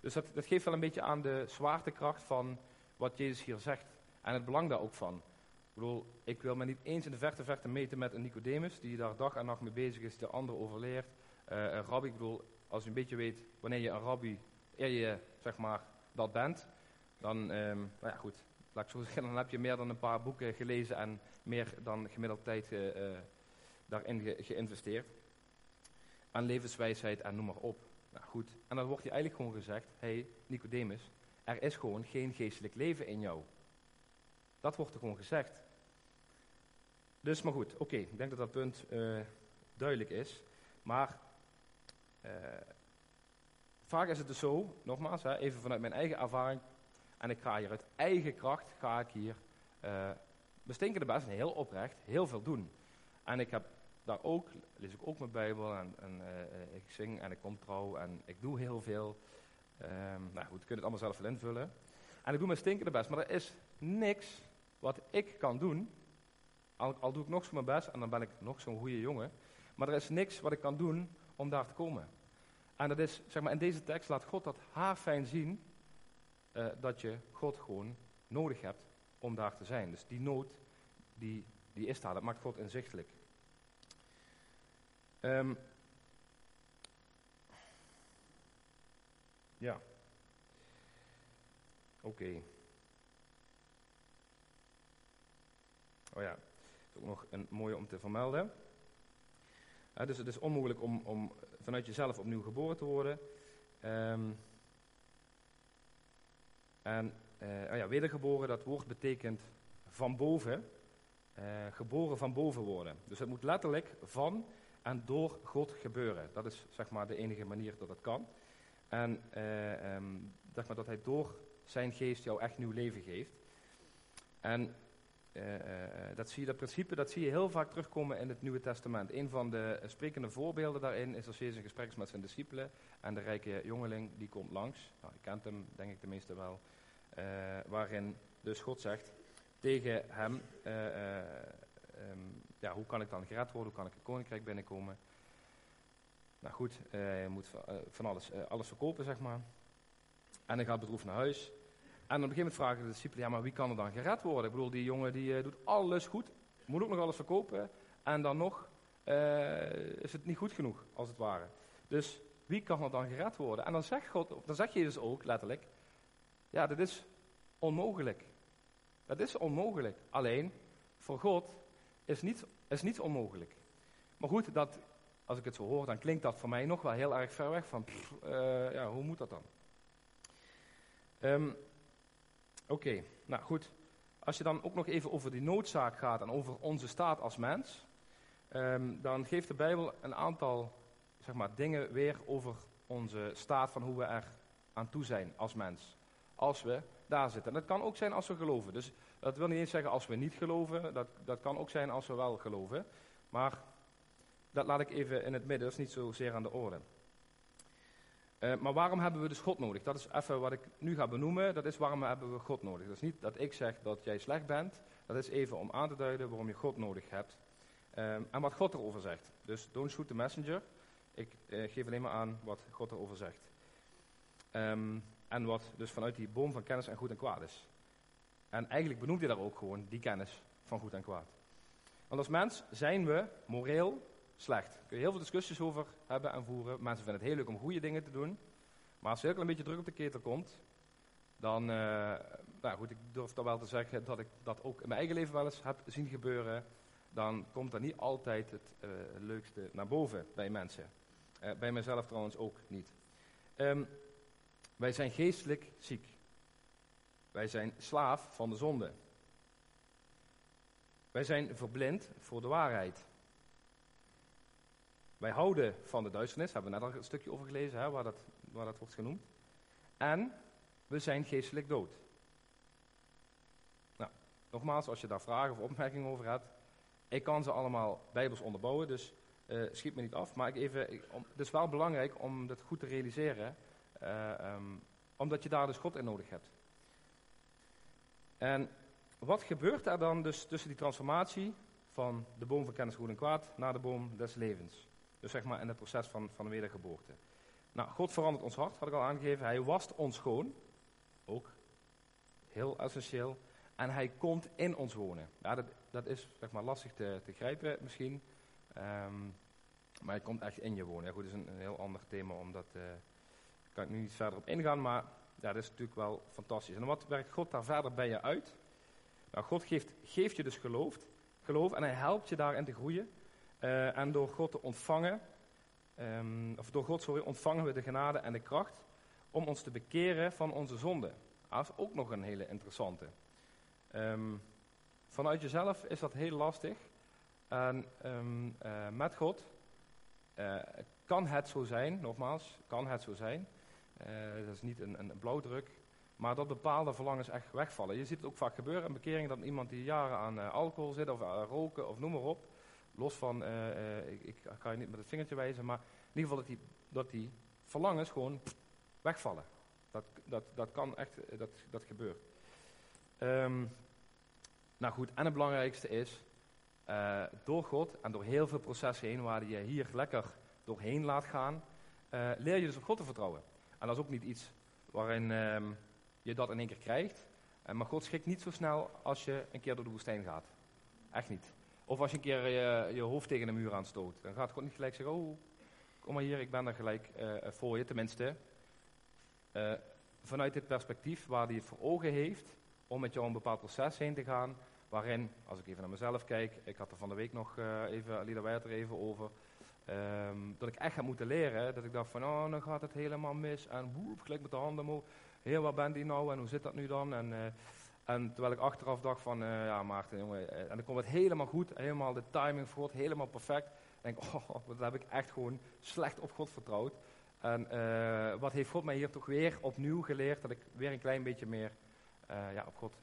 Dus dat, geeft wel een beetje aan de zwaartekracht van wat Jezus hier zegt. En het belang daar ook van. Ik bedoel, ik wil me niet eens in de verte verte meten met een Nicodemus, die daar dag en nacht mee bezig is, de ander overleert. Uh, een rabbi, ik bedoel, als je een beetje weet wanneer je een rabbi, eer je zeg maar dat bent, dan, um, nou ja goed, laat ik zo zeggen, dan heb je meer dan een paar boeken gelezen en meer dan gemiddeld tijd uh, daarin ge geïnvesteerd. Aan levenswijsheid en noem maar op. Nou goed, en dan wordt je eigenlijk gewoon gezegd, hé hey, Nicodemus, er is gewoon geen geestelijk leven in jou. Dat wordt er gewoon gezegd. Dus, maar goed, oké, ik denk dat dat punt uh, duidelijk is. Maar uh, vaak is het dus zo, nogmaals, hè, even vanuit mijn eigen ervaring, en ik ga hier uit eigen kracht, ga ik hier uh, mijn stinkende best, heel oprecht, heel veel doen. En ik heb daar ook, lees ik ook mijn Bijbel en, en ik zing en ik kom trouw en ik doe heel veel. Um, nou goed, je kunt het allemaal zelf wel invullen. En ik doe mijn stinkende best, maar er is niks wat ik kan doen, al, doe ik nog zo mijn best en dan ben ik nog zo'n goede jongen, maar er is niks wat ik kan doen om daar te komen. En dat is, zeg maar, in deze tekst laat God dat haarfijn zien, uh, dat je God gewoon nodig hebt om daar te zijn. Dus die nood, die, die is daar, dat maakt God inzichtelijk. Um, ja. Oké. Oh ja, dat is ook nog een mooie om te vermelden. dus het is onmogelijk om, om, vanuit jezelf opnieuw geboren te worden. Um, en uh, oh ja, wedergeboren, dat woord betekent van boven. Uh, geboren van boven worden. Dus het moet letterlijk van en door God gebeuren. Dat is zeg maar de enige manier dat het kan. En uh, um, zeg maar dat hij door zijn geest jou echt nieuw leven geeft. En uh, uh, dat, zie je, dat principe dat zie je heel vaak terugkomen in het Nieuwe Testament. Een van de sprekende voorbeelden daarin is als Jezus in gesprek is met zijn discipelen. En de rijke jongeling die komt langs. Nou, je kent hem, denk ik de meeste wel. Waarin dus God zegt tegen hem: um, ja, Hoe kan ik dan gered worden? Hoe kan ik het koninkrijk binnenkomen? Nou goed, je moet van alles, alles verkopen, zeg maar. En dan gaat bedroefd naar huis. En op een gegeven moment vragen de discipelen, ja, maar wie kan er dan gered worden? Ik bedoel, die jongen die doet alles goed, moet ook nog alles verkopen. En dan nog is het niet goed genoeg, als het ware. Dus wie kan er dan gered worden? En dan zegt, God, dan zegt Jezus ook letterlijk, ja, dat is onmogelijk. Dat is onmogelijk. Alleen, voor God is niets, is niets onmogelijk. Maar goed, dat, als ik het zo hoor, dan klinkt dat voor mij nog wel heel erg ver weg van, uh, ja, hoe moet dat dan? Um, Oké, nou goed. Als je dan ook nog even over die noodzaak gaat en over onze staat als mens, um, dan geeft de Bijbel een aantal zeg maar, dingen weer over onze staat van hoe we er aan toe zijn als mens. Als we daar zitten. En dat kan ook zijn als we geloven. Dus dat wil niet eens zeggen als we niet geloven. Dat, dat kan ook zijn als we wel geloven. Maar dat laat ik even in het midden. Dat is niet zozeer aan de orde. Uh, maar waarom hebben we dus God nodig? Dat is even wat ik nu ga benoemen. Dat is waarom hebben we God nodig. Dat is niet dat ik zeg dat jij slecht bent. Dat is even om aan te duiden waarom je God nodig hebt. Uh, en wat God erover zegt. Dus don't shoot the messenger. Ik uh, geef alleen maar aan wat God erover zegt. Um, en wat dus vanuit die boom van kennis en goed en kwaad is. En eigenlijk benoemt hij daar ook gewoon die kennis van goed en kwaad. Want als mens zijn we moreel slecht. Daar kun je heel veel discussies over hebben en voeren. Mensen vinden het heel leuk om goede dingen te doen. Maar als er een beetje druk op de ketel komt, dan, uh, nou goed, ik durf toch wel te zeggen dat ik dat ook in mijn eigen leven wel eens heb zien gebeuren. Dan komt er niet altijd het uh, leukste naar boven bij mensen. Uh, bij mezelf trouwens ook niet. Um, wij zijn geestelijk ziek. Wij zijn slaaf van de zonde. Wij zijn verblind voor de waarheid. Wij houden van de duisternis, hebben we net al een stukje over gelezen, hè, waar, dat, waar dat wordt genoemd. En we zijn geestelijk dood. Nou, nogmaals, als je daar vragen of opmerkingen over hebt, ik kan ze allemaal bijbels onderbouwen, dus uh, schiet me niet af. Maar ik even, het is wel belangrijk om dat goed te realiseren, uh, um, omdat je daar dus God in nodig hebt. En wat gebeurt er dan dus tussen die transformatie van de boom van kennis goed en kwaad naar de boom des levens? Dus zeg maar in het proces van, van de wedergeboorte. Nou, God verandert ons hart, had ik al aangegeven. Hij wast ons schoon. Ook heel essentieel. En hij komt in ons wonen. Ja, dat, dat is zeg maar, lastig te, te grijpen misschien. Um, maar hij komt echt in je wonen. Ja, goed, dat is een, heel ander thema, omdat uh, kan ik nu niet verder op ingaan. Maar dat is natuurlijk wel fantastisch. En wat werkt God daar verder bij je uit? Nou, God geeft, geeft je dus geloof, geloof en hij helpt je daarin te groeien. Uh, en door God te ontvangen, um, of door God sorry, ontvangen we de genade en de kracht om ons te bekeren van onze zonde. Dat is ook nog een hele interessante. Um, vanuit jezelf is dat heel lastig. En um, uh, met God uh, kan het zo zijn, nogmaals, kan het zo zijn. Dat is niet een, een blauwdruk, maar dat bepaalde verlangens echt wegvallen. Je ziet het ook vaak gebeuren in bekering dat iemand die jaren aan alcohol zit of roken of noem maar op, Los van, ik, ik, kan je niet met het vingertje wijzen, maar in ieder geval dat die, dat die verlangens gewoon wegvallen. Dat, dat, dat kan echt, eh, dat, dat gebeurt. Um, nou goed, en het belangrijkste is, door God en door heel veel processen heen, waar je hier lekker doorheen laat gaan, leer je dus op God te vertrouwen. En dat is ook niet iets waarin um, je dat in één keer krijgt. Uh, maar God schikt niet zo snel als je een keer door de woestijn gaat. Echt niet. Of als je een keer je, je hoofd tegen de muur aanstoot. Dan gaat God niet gelijk zeggen, oh, kom maar hier, ik ben er gelijk uh, voor je. Tenminste, vanuit dit perspectief waar hij het voor ogen heeft om met jou een bepaald proces heen te gaan. Waarin, als ik even naar mezelf kijk, ik had er van de week nog even, Lida Wijt er even over. Um, dat ik echt heb moeten leren. Dat ik dacht van, oh, dan gaat het helemaal mis. En woep, gelijk met de handen omhoog. Heel, waar ben die nou en hoe zit dat nu dan? En en terwijl ik achteraf dacht van, uh, ja Maarten, jongen, eh, en dan komt het helemaal goed, helemaal de timing voor God, helemaal perfect. En denk oh, dat heb ik echt gewoon slecht op God vertrouwd. En eh, wat heeft God mij hier toch weer opnieuw geleerd? Dat ik weer een klein beetje meer eh, ja, op God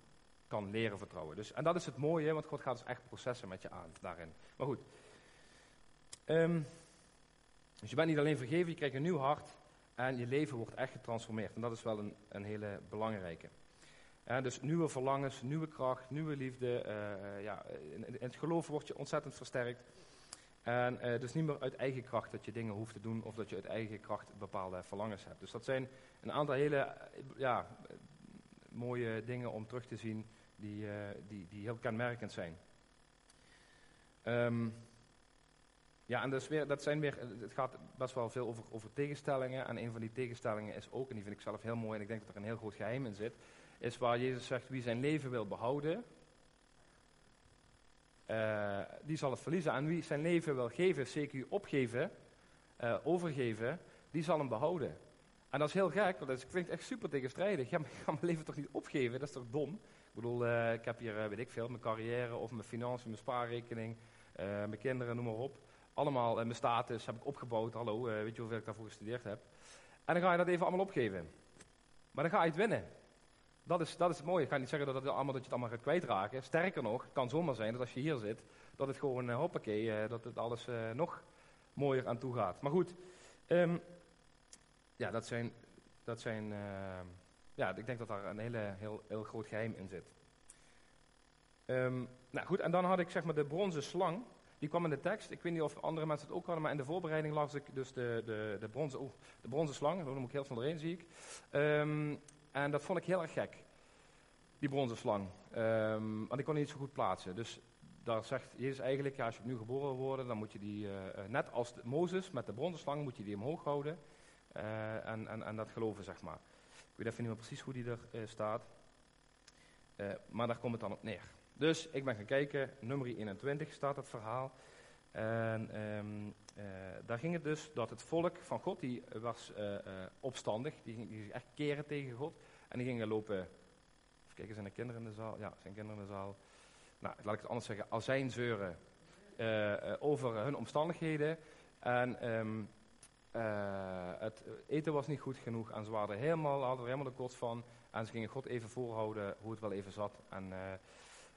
kan leren vertrouwen. Dus, en dat is het mooie, want God gaat dus echt processen met je aan daarin. Maar goed. Ehm, dus je bent niet alleen vergeven, je krijgt een nieuw hart. En je leven wordt echt getransformeerd. En dat is wel een, een hele belangrijke. dus nieuwe verlangens, nieuwe kracht, nieuwe liefde. Uh, ja, in, het geloof word je ontzettend versterkt. En uh, dus niet meer uit eigen kracht dat je dingen hoeft te doen of dat je uit eigen kracht bepaalde verlangens hebt. Dus dat zijn een aantal hele ja, mooie dingen om terug te zien die, die, die heel kenmerkend zijn. Um, ja, en dus weer, dat zijn weer, het gaat best wel veel over, over tegenstellingen. En een van die tegenstellingen is ook, en die vind ik zelf heel mooi en ik denk dat er een heel groot geheim in zit, is waar Jezus zegt wie zijn leven wil behouden, uh, die zal het verliezen. En wie zijn leven wil geven, zeker opgeven, uh, overgeven, die zal hem behouden. En dat is heel gek, want dat klinkt echt super tegenstrijdig. Ja, ik ga mijn leven toch niet opgeven, dat is toch dom? Ik bedoel, uh, ik heb hier, weet ik veel, mijn carrière of mijn financiën, mijn spaarrekening, mijn kinderen, noem maar op. Allemaal, mijn status heb ik opgebouwd, hallo, weet je hoeveel ik daarvoor gestudeerd heb. En dan ga je dat even allemaal opgeven. Maar dan ga je het winnen. Dat is, dat is het mooie. Ik ga niet zeggen dat, het allemaal, dat je het allemaal gaat kwijtraken. Sterker nog, het kan zomaar zijn dat als je hier zit, dat het gewoon, uh, hoppakee, dat het alles nog mooier aan toe gaat. Maar goed, um, ja, dat zijn, dat zijn ja, ik denk dat daar een hele, heel, heel groot geheim in zit. Um, nou goed, en dan had ik zeg maar de bronzen slang. Die kwam in de tekst. Ik weet niet of andere mensen het ook hadden, maar in de voorbereiding las ik dus de, de, de, bronzen, de bronzen slang. Daar moet ik heel snel doorheen, zie ik. Um, en dat vond ik heel erg gek, die bronzen slang. Um, want ik kon die niet zo goed plaatsen. Dus daar zegt Jezus eigenlijk, ja, als je opnieuw geboren worden, dan moet je die, uh, net als Mozes met de bronzen slang, moet je die omhoog houden. Uh, en, en, en dat geloven, zeg maar. Ik weet even niet meer precies hoe die er staat. maar daar komt het dan op neer. Dus ik ben gaan kijken, nummer 21 staat het verhaal. En um, uh, daar ging het dus dat het volk van God, die was uh, uh, opstandig, die ging, die echt keren tegen God. En die gingen lopen, even kijken, zijn er kinderen in de zaal? Ja, zijn kinderen in de zaal. Nou, laat ik het anders zeggen, azijn zeuren over hun omstandigheden. En um, het eten was niet goed genoeg en ze waren helemaal, hadden er helemaal de kost van. En ze gingen God even voorhouden hoe het wel even zat. En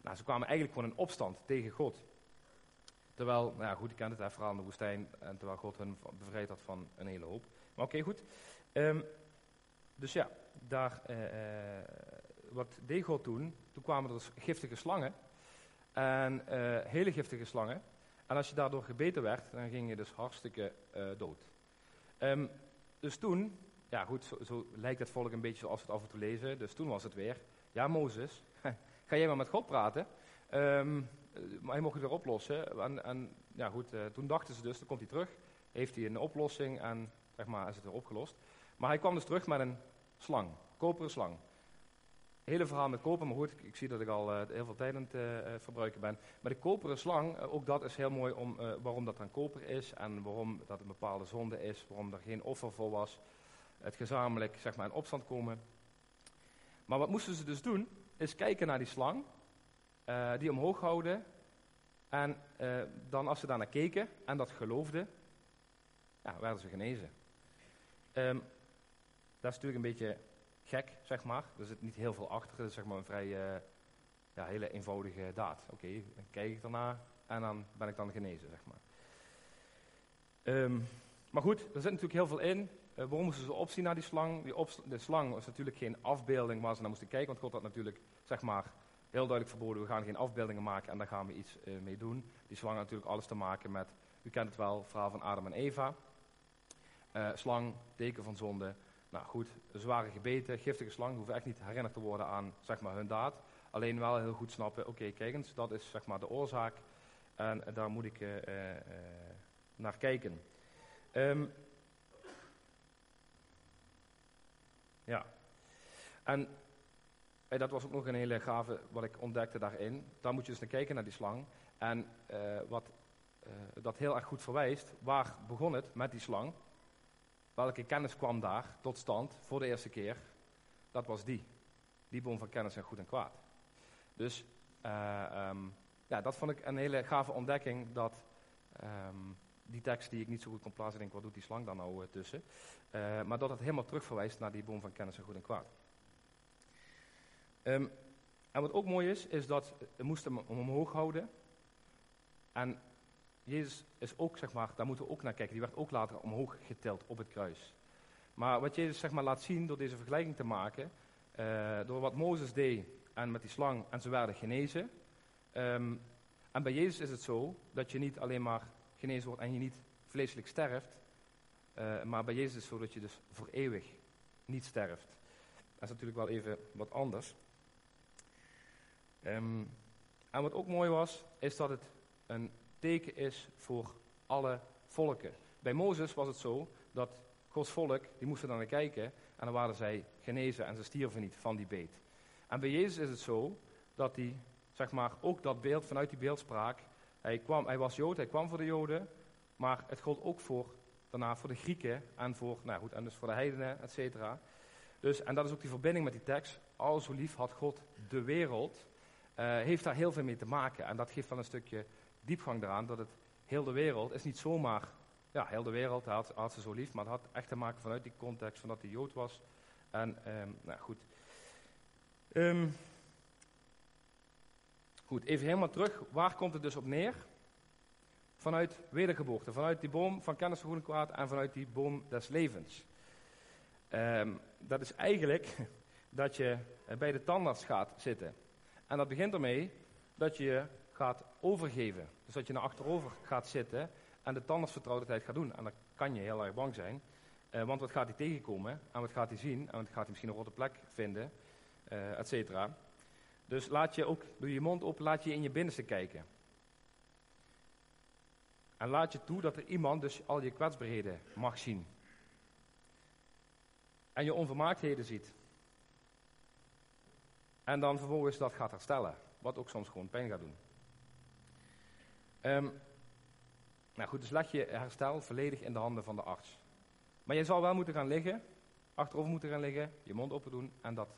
nou, ze kwamen eigenlijk gewoon in opstand tegen God. Terwijl, nou ja, goed, ik ken het hè, vooral in de woestijn. En terwijl God hen bevrijd had van een hele hoop. Maar oké, goed. Um, dus ja, daar, uh, uh, wat deed God toen? Toen kwamen er dus giftige slangen. En hele giftige slangen. En als je daardoor gebeten werd, dan ging je dus hartstikke dood. Um, dus toen, ja goed, zo, zo, lijkt het volk een beetje zoals we het af en toe lezen. Dus toen was het weer, ja Mozes, ga jij maar met God praten. Um, maar hij mocht het weer oplossen. En, en ja, goed, uh, toen dachten ze dus, dan komt hij terug. Heeft hij een oplossing en zeg maar, is het weer opgelost. Maar hij kwam dus terug met een slang, koperen slang. Hele verhaal met koper, maar goed, ik, zie dat ik al uh, heel veel tijd aan het uh, verbruiken ben. Maar de koperen slang, ook dat is heel mooi om, waarom dat dan koper is en waarom dat een bepaalde zonde is, waarom er geen offer voor was. Het gezamenlijk zeg maar, in opstand komen. Maar wat moesten ze dus doen? Is kijken naar die slang uh, die omhoog houden. En uh, dan als ze daarnaar keken en dat geloofden, ja, werden ze genezen. Um, dat is natuurlijk een beetje gek, zeg maar. Er zit niet heel veel achter. Het is zeg maar een vrij uh, ja, hele eenvoudige daad. Oké, dan kijk ik ernaar en dan ben ik dan genezen, zeg maar. Um, maar goed, er zit natuurlijk heel veel in. Uh, waarom moesten ze opzien naar die slang? Die de slang was natuurlijk geen afbeelding waar ze naar moesten kijken, want God had natuurlijk, zeg maar, heel duidelijk verboden, we gaan geen afbeeldingen maken en daar gaan we iets uh, mee doen. Die slang had natuurlijk alles te maken met, u kent het wel, verhaal van Adam en Eva. Uh, slang, teken van zonde. Nou goed, zware gebeten, giftige slang, hoeven echt niet herinnerd te worden aan zeg maar, hun daad. Alleen wel heel goed snappen, oké, okay, kijk eens, dat is zeg maar, de oorzaak en daar moet ik naar kijken. Um, ja. En dat was ook nog een hele gave wat ik ontdekte daarin. Daar moet je dus naar kijken, naar die slang. En uh, wat uh, dat heel erg goed verwijst, waar begon het met die slang? Welke kennis kwam daar tot stand voor de eerste keer? Dat was die. Die boom van kennis en goed en kwaad. Dus uh, um, ja, dat vond ik een hele gave ontdekking, dat um, die tekst die ik niet zo goed kon plaatsen, denk ik, wat doet die slang dan nou tussen? maar dat het helemaal terugverwijst naar die boom van kennis van goed en kwaad. Um, en wat ook mooi is, is dat we moesten hem omhoog houden. En Jezus is ook, zeg maar, daar moeten we ook naar kijken, die werd ook later omhoog getild op het kruis. Maar wat Jezus zeg maar, laat zien door deze vergelijking te maken, uh, door wat Mozes deed en met die slang en ze werden genezen. Um, en bij Jezus is het zo dat je niet alleen maar genezen wordt en je niet vleeselijk sterft, uh, maar bij Jezus is het zo dat je dus voor eeuwig niet sterft. Dat is natuurlijk wel even wat anders. Um, en wat ook mooi was, is dat het een teken is voor alle volken. Bij Mozes was het zo dat Gods volk, die moesten dan naar kijken en dan waren zij genezen en ze stierven niet van die beet. En bij Jezus is het zo dat hij, zeg maar, ook dat beeld, vanuit die beeldspraak, hij, kwam, hij was Jood, hij kwam voor de Joden, maar het gold ook voor, daarna voor de Grieken en voor, nou goed, en dus voor de heidenen, et cetera. Dus, en dat is ook die verbinding met die tekst, al lief had God de wereld, uh, heeft daar heel veel mee te maken. En dat geeft dan een stukje diepgang eraan, dat het heel de wereld is niet zomaar, ja, heel de wereld had, had ze zo lief, maar het had echt te maken vanuit die context van dat hij Jood was. En, um, nou goed. Um, goed, even helemaal terug. Waar komt het dus op neer? Vanuit wedergeboorte, vanuit die boom van kennis van en kwaad en vanuit die boom des levens. Um, dat is eigenlijk dat je bij de tandarts gaat zitten. En dat begint ermee dat je je gaat overgeven. Dus dat je naar achterover gaat zitten en de tandartsvertrouwdheid gaat doen. En dan kan je heel erg bang zijn. Uh, want wat gaat hij tegenkomen? En wat gaat hij zien? En wat gaat hij misschien een rotte plek vinden? Uh, et cetera. Dus laat je ook, doe je mond op, laat je in je binnenste kijken. En laat je toe dat er iemand dus al je kwetsbaarheden mag zien. En je onvermaaktheden ziet. En dan vervolgens dat gaat herstellen. Wat ook soms gewoon pijn gaat doen. Um, nou goed, dus leg je herstel volledig in de handen van de arts. Maar je zal wel moeten gaan liggen, achterover moeten gaan liggen, je mond open doen en dat,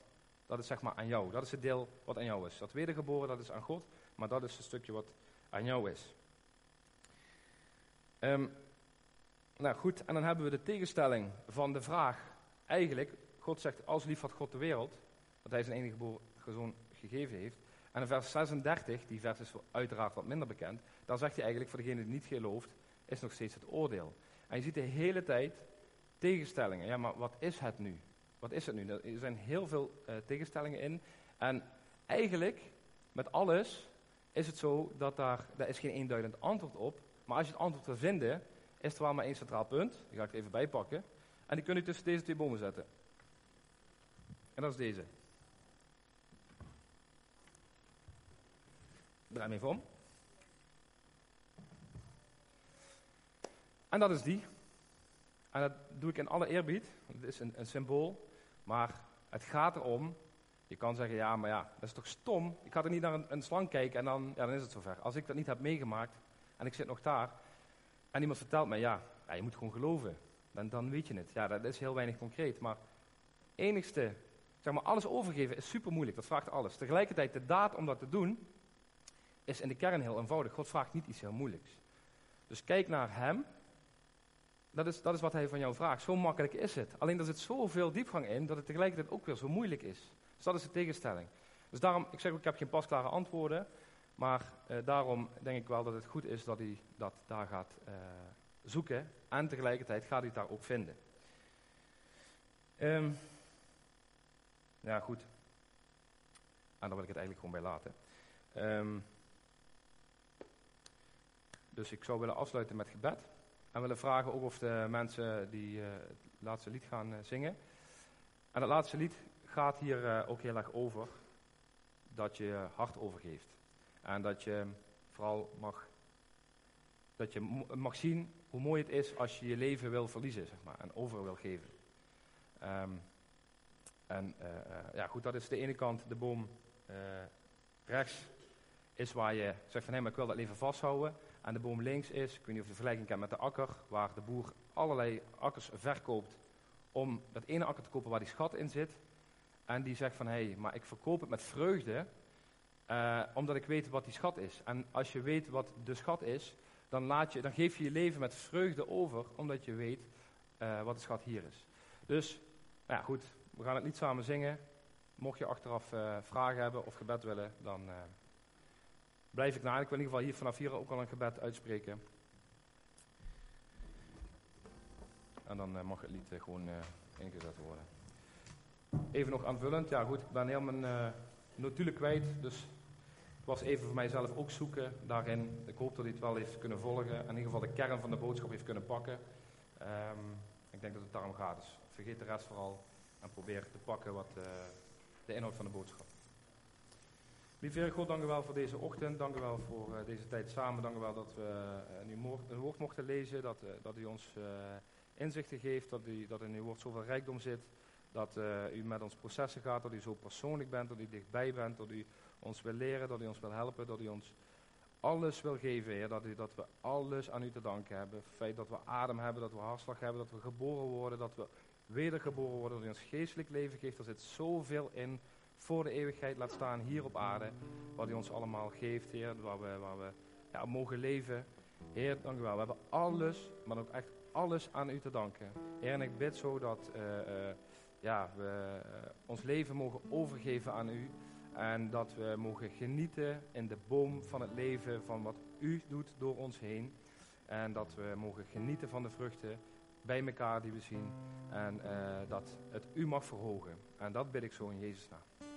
dat is zeg maar aan jou. Dat is het deel wat aan jou is. Dat wedergeboren, dat is aan God, maar dat is het stukje wat aan jou is. Um, nou goed, en dan hebben we de tegenstelling van de vraag, eigenlijk, God zegt, als lief had God de wereld, dat hij zijn enige geboren zoon gegeven heeft. En in vers 36, die vers is uiteraard wat minder bekend, dan zegt hij eigenlijk voor degene die niet gelooft, is nog steeds het oordeel. En je ziet de hele tijd tegenstellingen. Ja, maar wat is het nu? Wat is het nu? Er zijn heel veel uh, tegenstellingen in. En eigenlijk, met alles, is het zo dat daar, daar is geen eenduidend antwoord op. Maar als je het antwoord wil vinden, is er wel maar één centraal punt. Die ga ik even bij pakken. En die kun je tussen deze twee bomen zetten. En dat is deze. Draai me even om. En dat is die. En dat doe ik in alle eerbied. Het is een, een symbool. Maar het gaat erom. Je kan zeggen, ja, maar ja, dat is toch stom. Ik ga er niet naar een, slang kijken en dan, ja, dan is het zover. Als ik dat niet heb meegemaakt en ik zit nog daar. En iemand vertelt mij, ja, ja je moet gewoon geloven. Dan, dan weet je het. Ja, dat is heel weinig concreet. Maar enigste, zeg maar, alles overgeven is super moeilijk. Dat vraagt alles. Tegelijkertijd de daad om dat te doen, is in de kern heel eenvoudig. God vraagt niet iets heel moeilijks. Dus kijk naar Hem. Dat is, dat is wat Hij van jou vraagt. Zo makkelijk is het. Alleen er zit zoveel diepgang in dat het tegelijkertijd ook weer zo moeilijk is. Dus dat is de tegenstelling. Dus daarom, ik zeg ook, ik heb geen pasklare antwoorden. Maar eh, daarom denk ik wel dat het goed is dat hij dat daar gaat eh, zoeken. En tegelijkertijd gaat hij het daar ook vinden. Um, ja, goed. En daar wil ik het eigenlijk gewoon bij laten. Um, dus ik zou willen afsluiten met gebed. En willen vragen ook of de mensen die uh, het laatste lied gaan uh, zingen. En het laatste lied gaat hier uh, ook heel erg over dat je hart overgeeft. En dat je vooral mag, dat je mag zien hoe mooi het is als je je leven wil verliezen, zeg maar, en over wil geven. Um, en ja, goed, dat is de ene kant de boom rechts, is waar je zegt van hé, maar ik wil dat leven vasthouden. En de boom links is, ik weet niet of je de vergelijking kent met de akker, waar de boer allerlei akkers verkoopt om dat ene akker te kopen waar die schat in zit. En die zegt van, hé, hey, maar ik verkoop het met vreugde, uh, omdat ik weet wat die schat is. En als je weet wat de schat is, dan, laat je, dan geef je je leven met vreugde over, omdat je weet uh, wat de schat hier is. Dus, nou ja, goed, we gaan het niet samen zingen. Mocht je achteraf uh, vragen hebben of gebed willen, dan blijf ik na. Ik wil in ieder geval hier vanaf hier ook al een gebed uitspreken. En dan mag het lied gewoon ingezet worden. Even nog aanvullend, ja goed, ik ben heel mijn notulen kwijt, dus het was even voor mijzelf ook zoeken daarin. Ik hoop dat hij het wel heeft kunnen volgen. In ieder geval de kern van de boodschap heeft kunnen pakken. Um, ik denk dat het daarom gaat. Dus vergeet de rest vooral en probeer te pakken wat de inhoud van de boodschap. Lieve Heer God, dank u wel voor deze ochtend. Dank u wel voor uh, deze tijd samen. Dank u wel dat we uh, uw woord, mochten lezen. Dat, dat u ons inzichten geeft. Dat, u, dat in uw woord zoveel rijkdom zit. Dat u met ons processen gaat. Dat u zo persoonlijk bent. Dat u dichtbij bent. Dat u ons wil leren, dat u ons wil helpen, dat u ons alles wil geven, Heer. Dat, u, dat we alles aan u te danken hebben. Het feit dat we adem hebben, dat we hartslag hebben, dat we geboren worden, dat we wedergeboren worden, dat u ons geestelijk leven geeft. Er zit zoveel in voor de eeuwigheid laat staan hier op aarde. Wat u ons allemaal geeft, Heer, waar we, we ja, mogen leven. Heer, dank u wel. We hebben alles, maar ook echt alles aan u te danken. Heer, en ik bid zo dat uh, uh, ja, we uh, ons leven mogen overgeven aan u. En dat we mogen genieten in de boom van het leven, van wat u doet door ons heen. En dat we mogen genieten van de vruchten bij elkaar die we zien. En dat het u mag verhogen. En dat bid ik zo in Jezus' naam.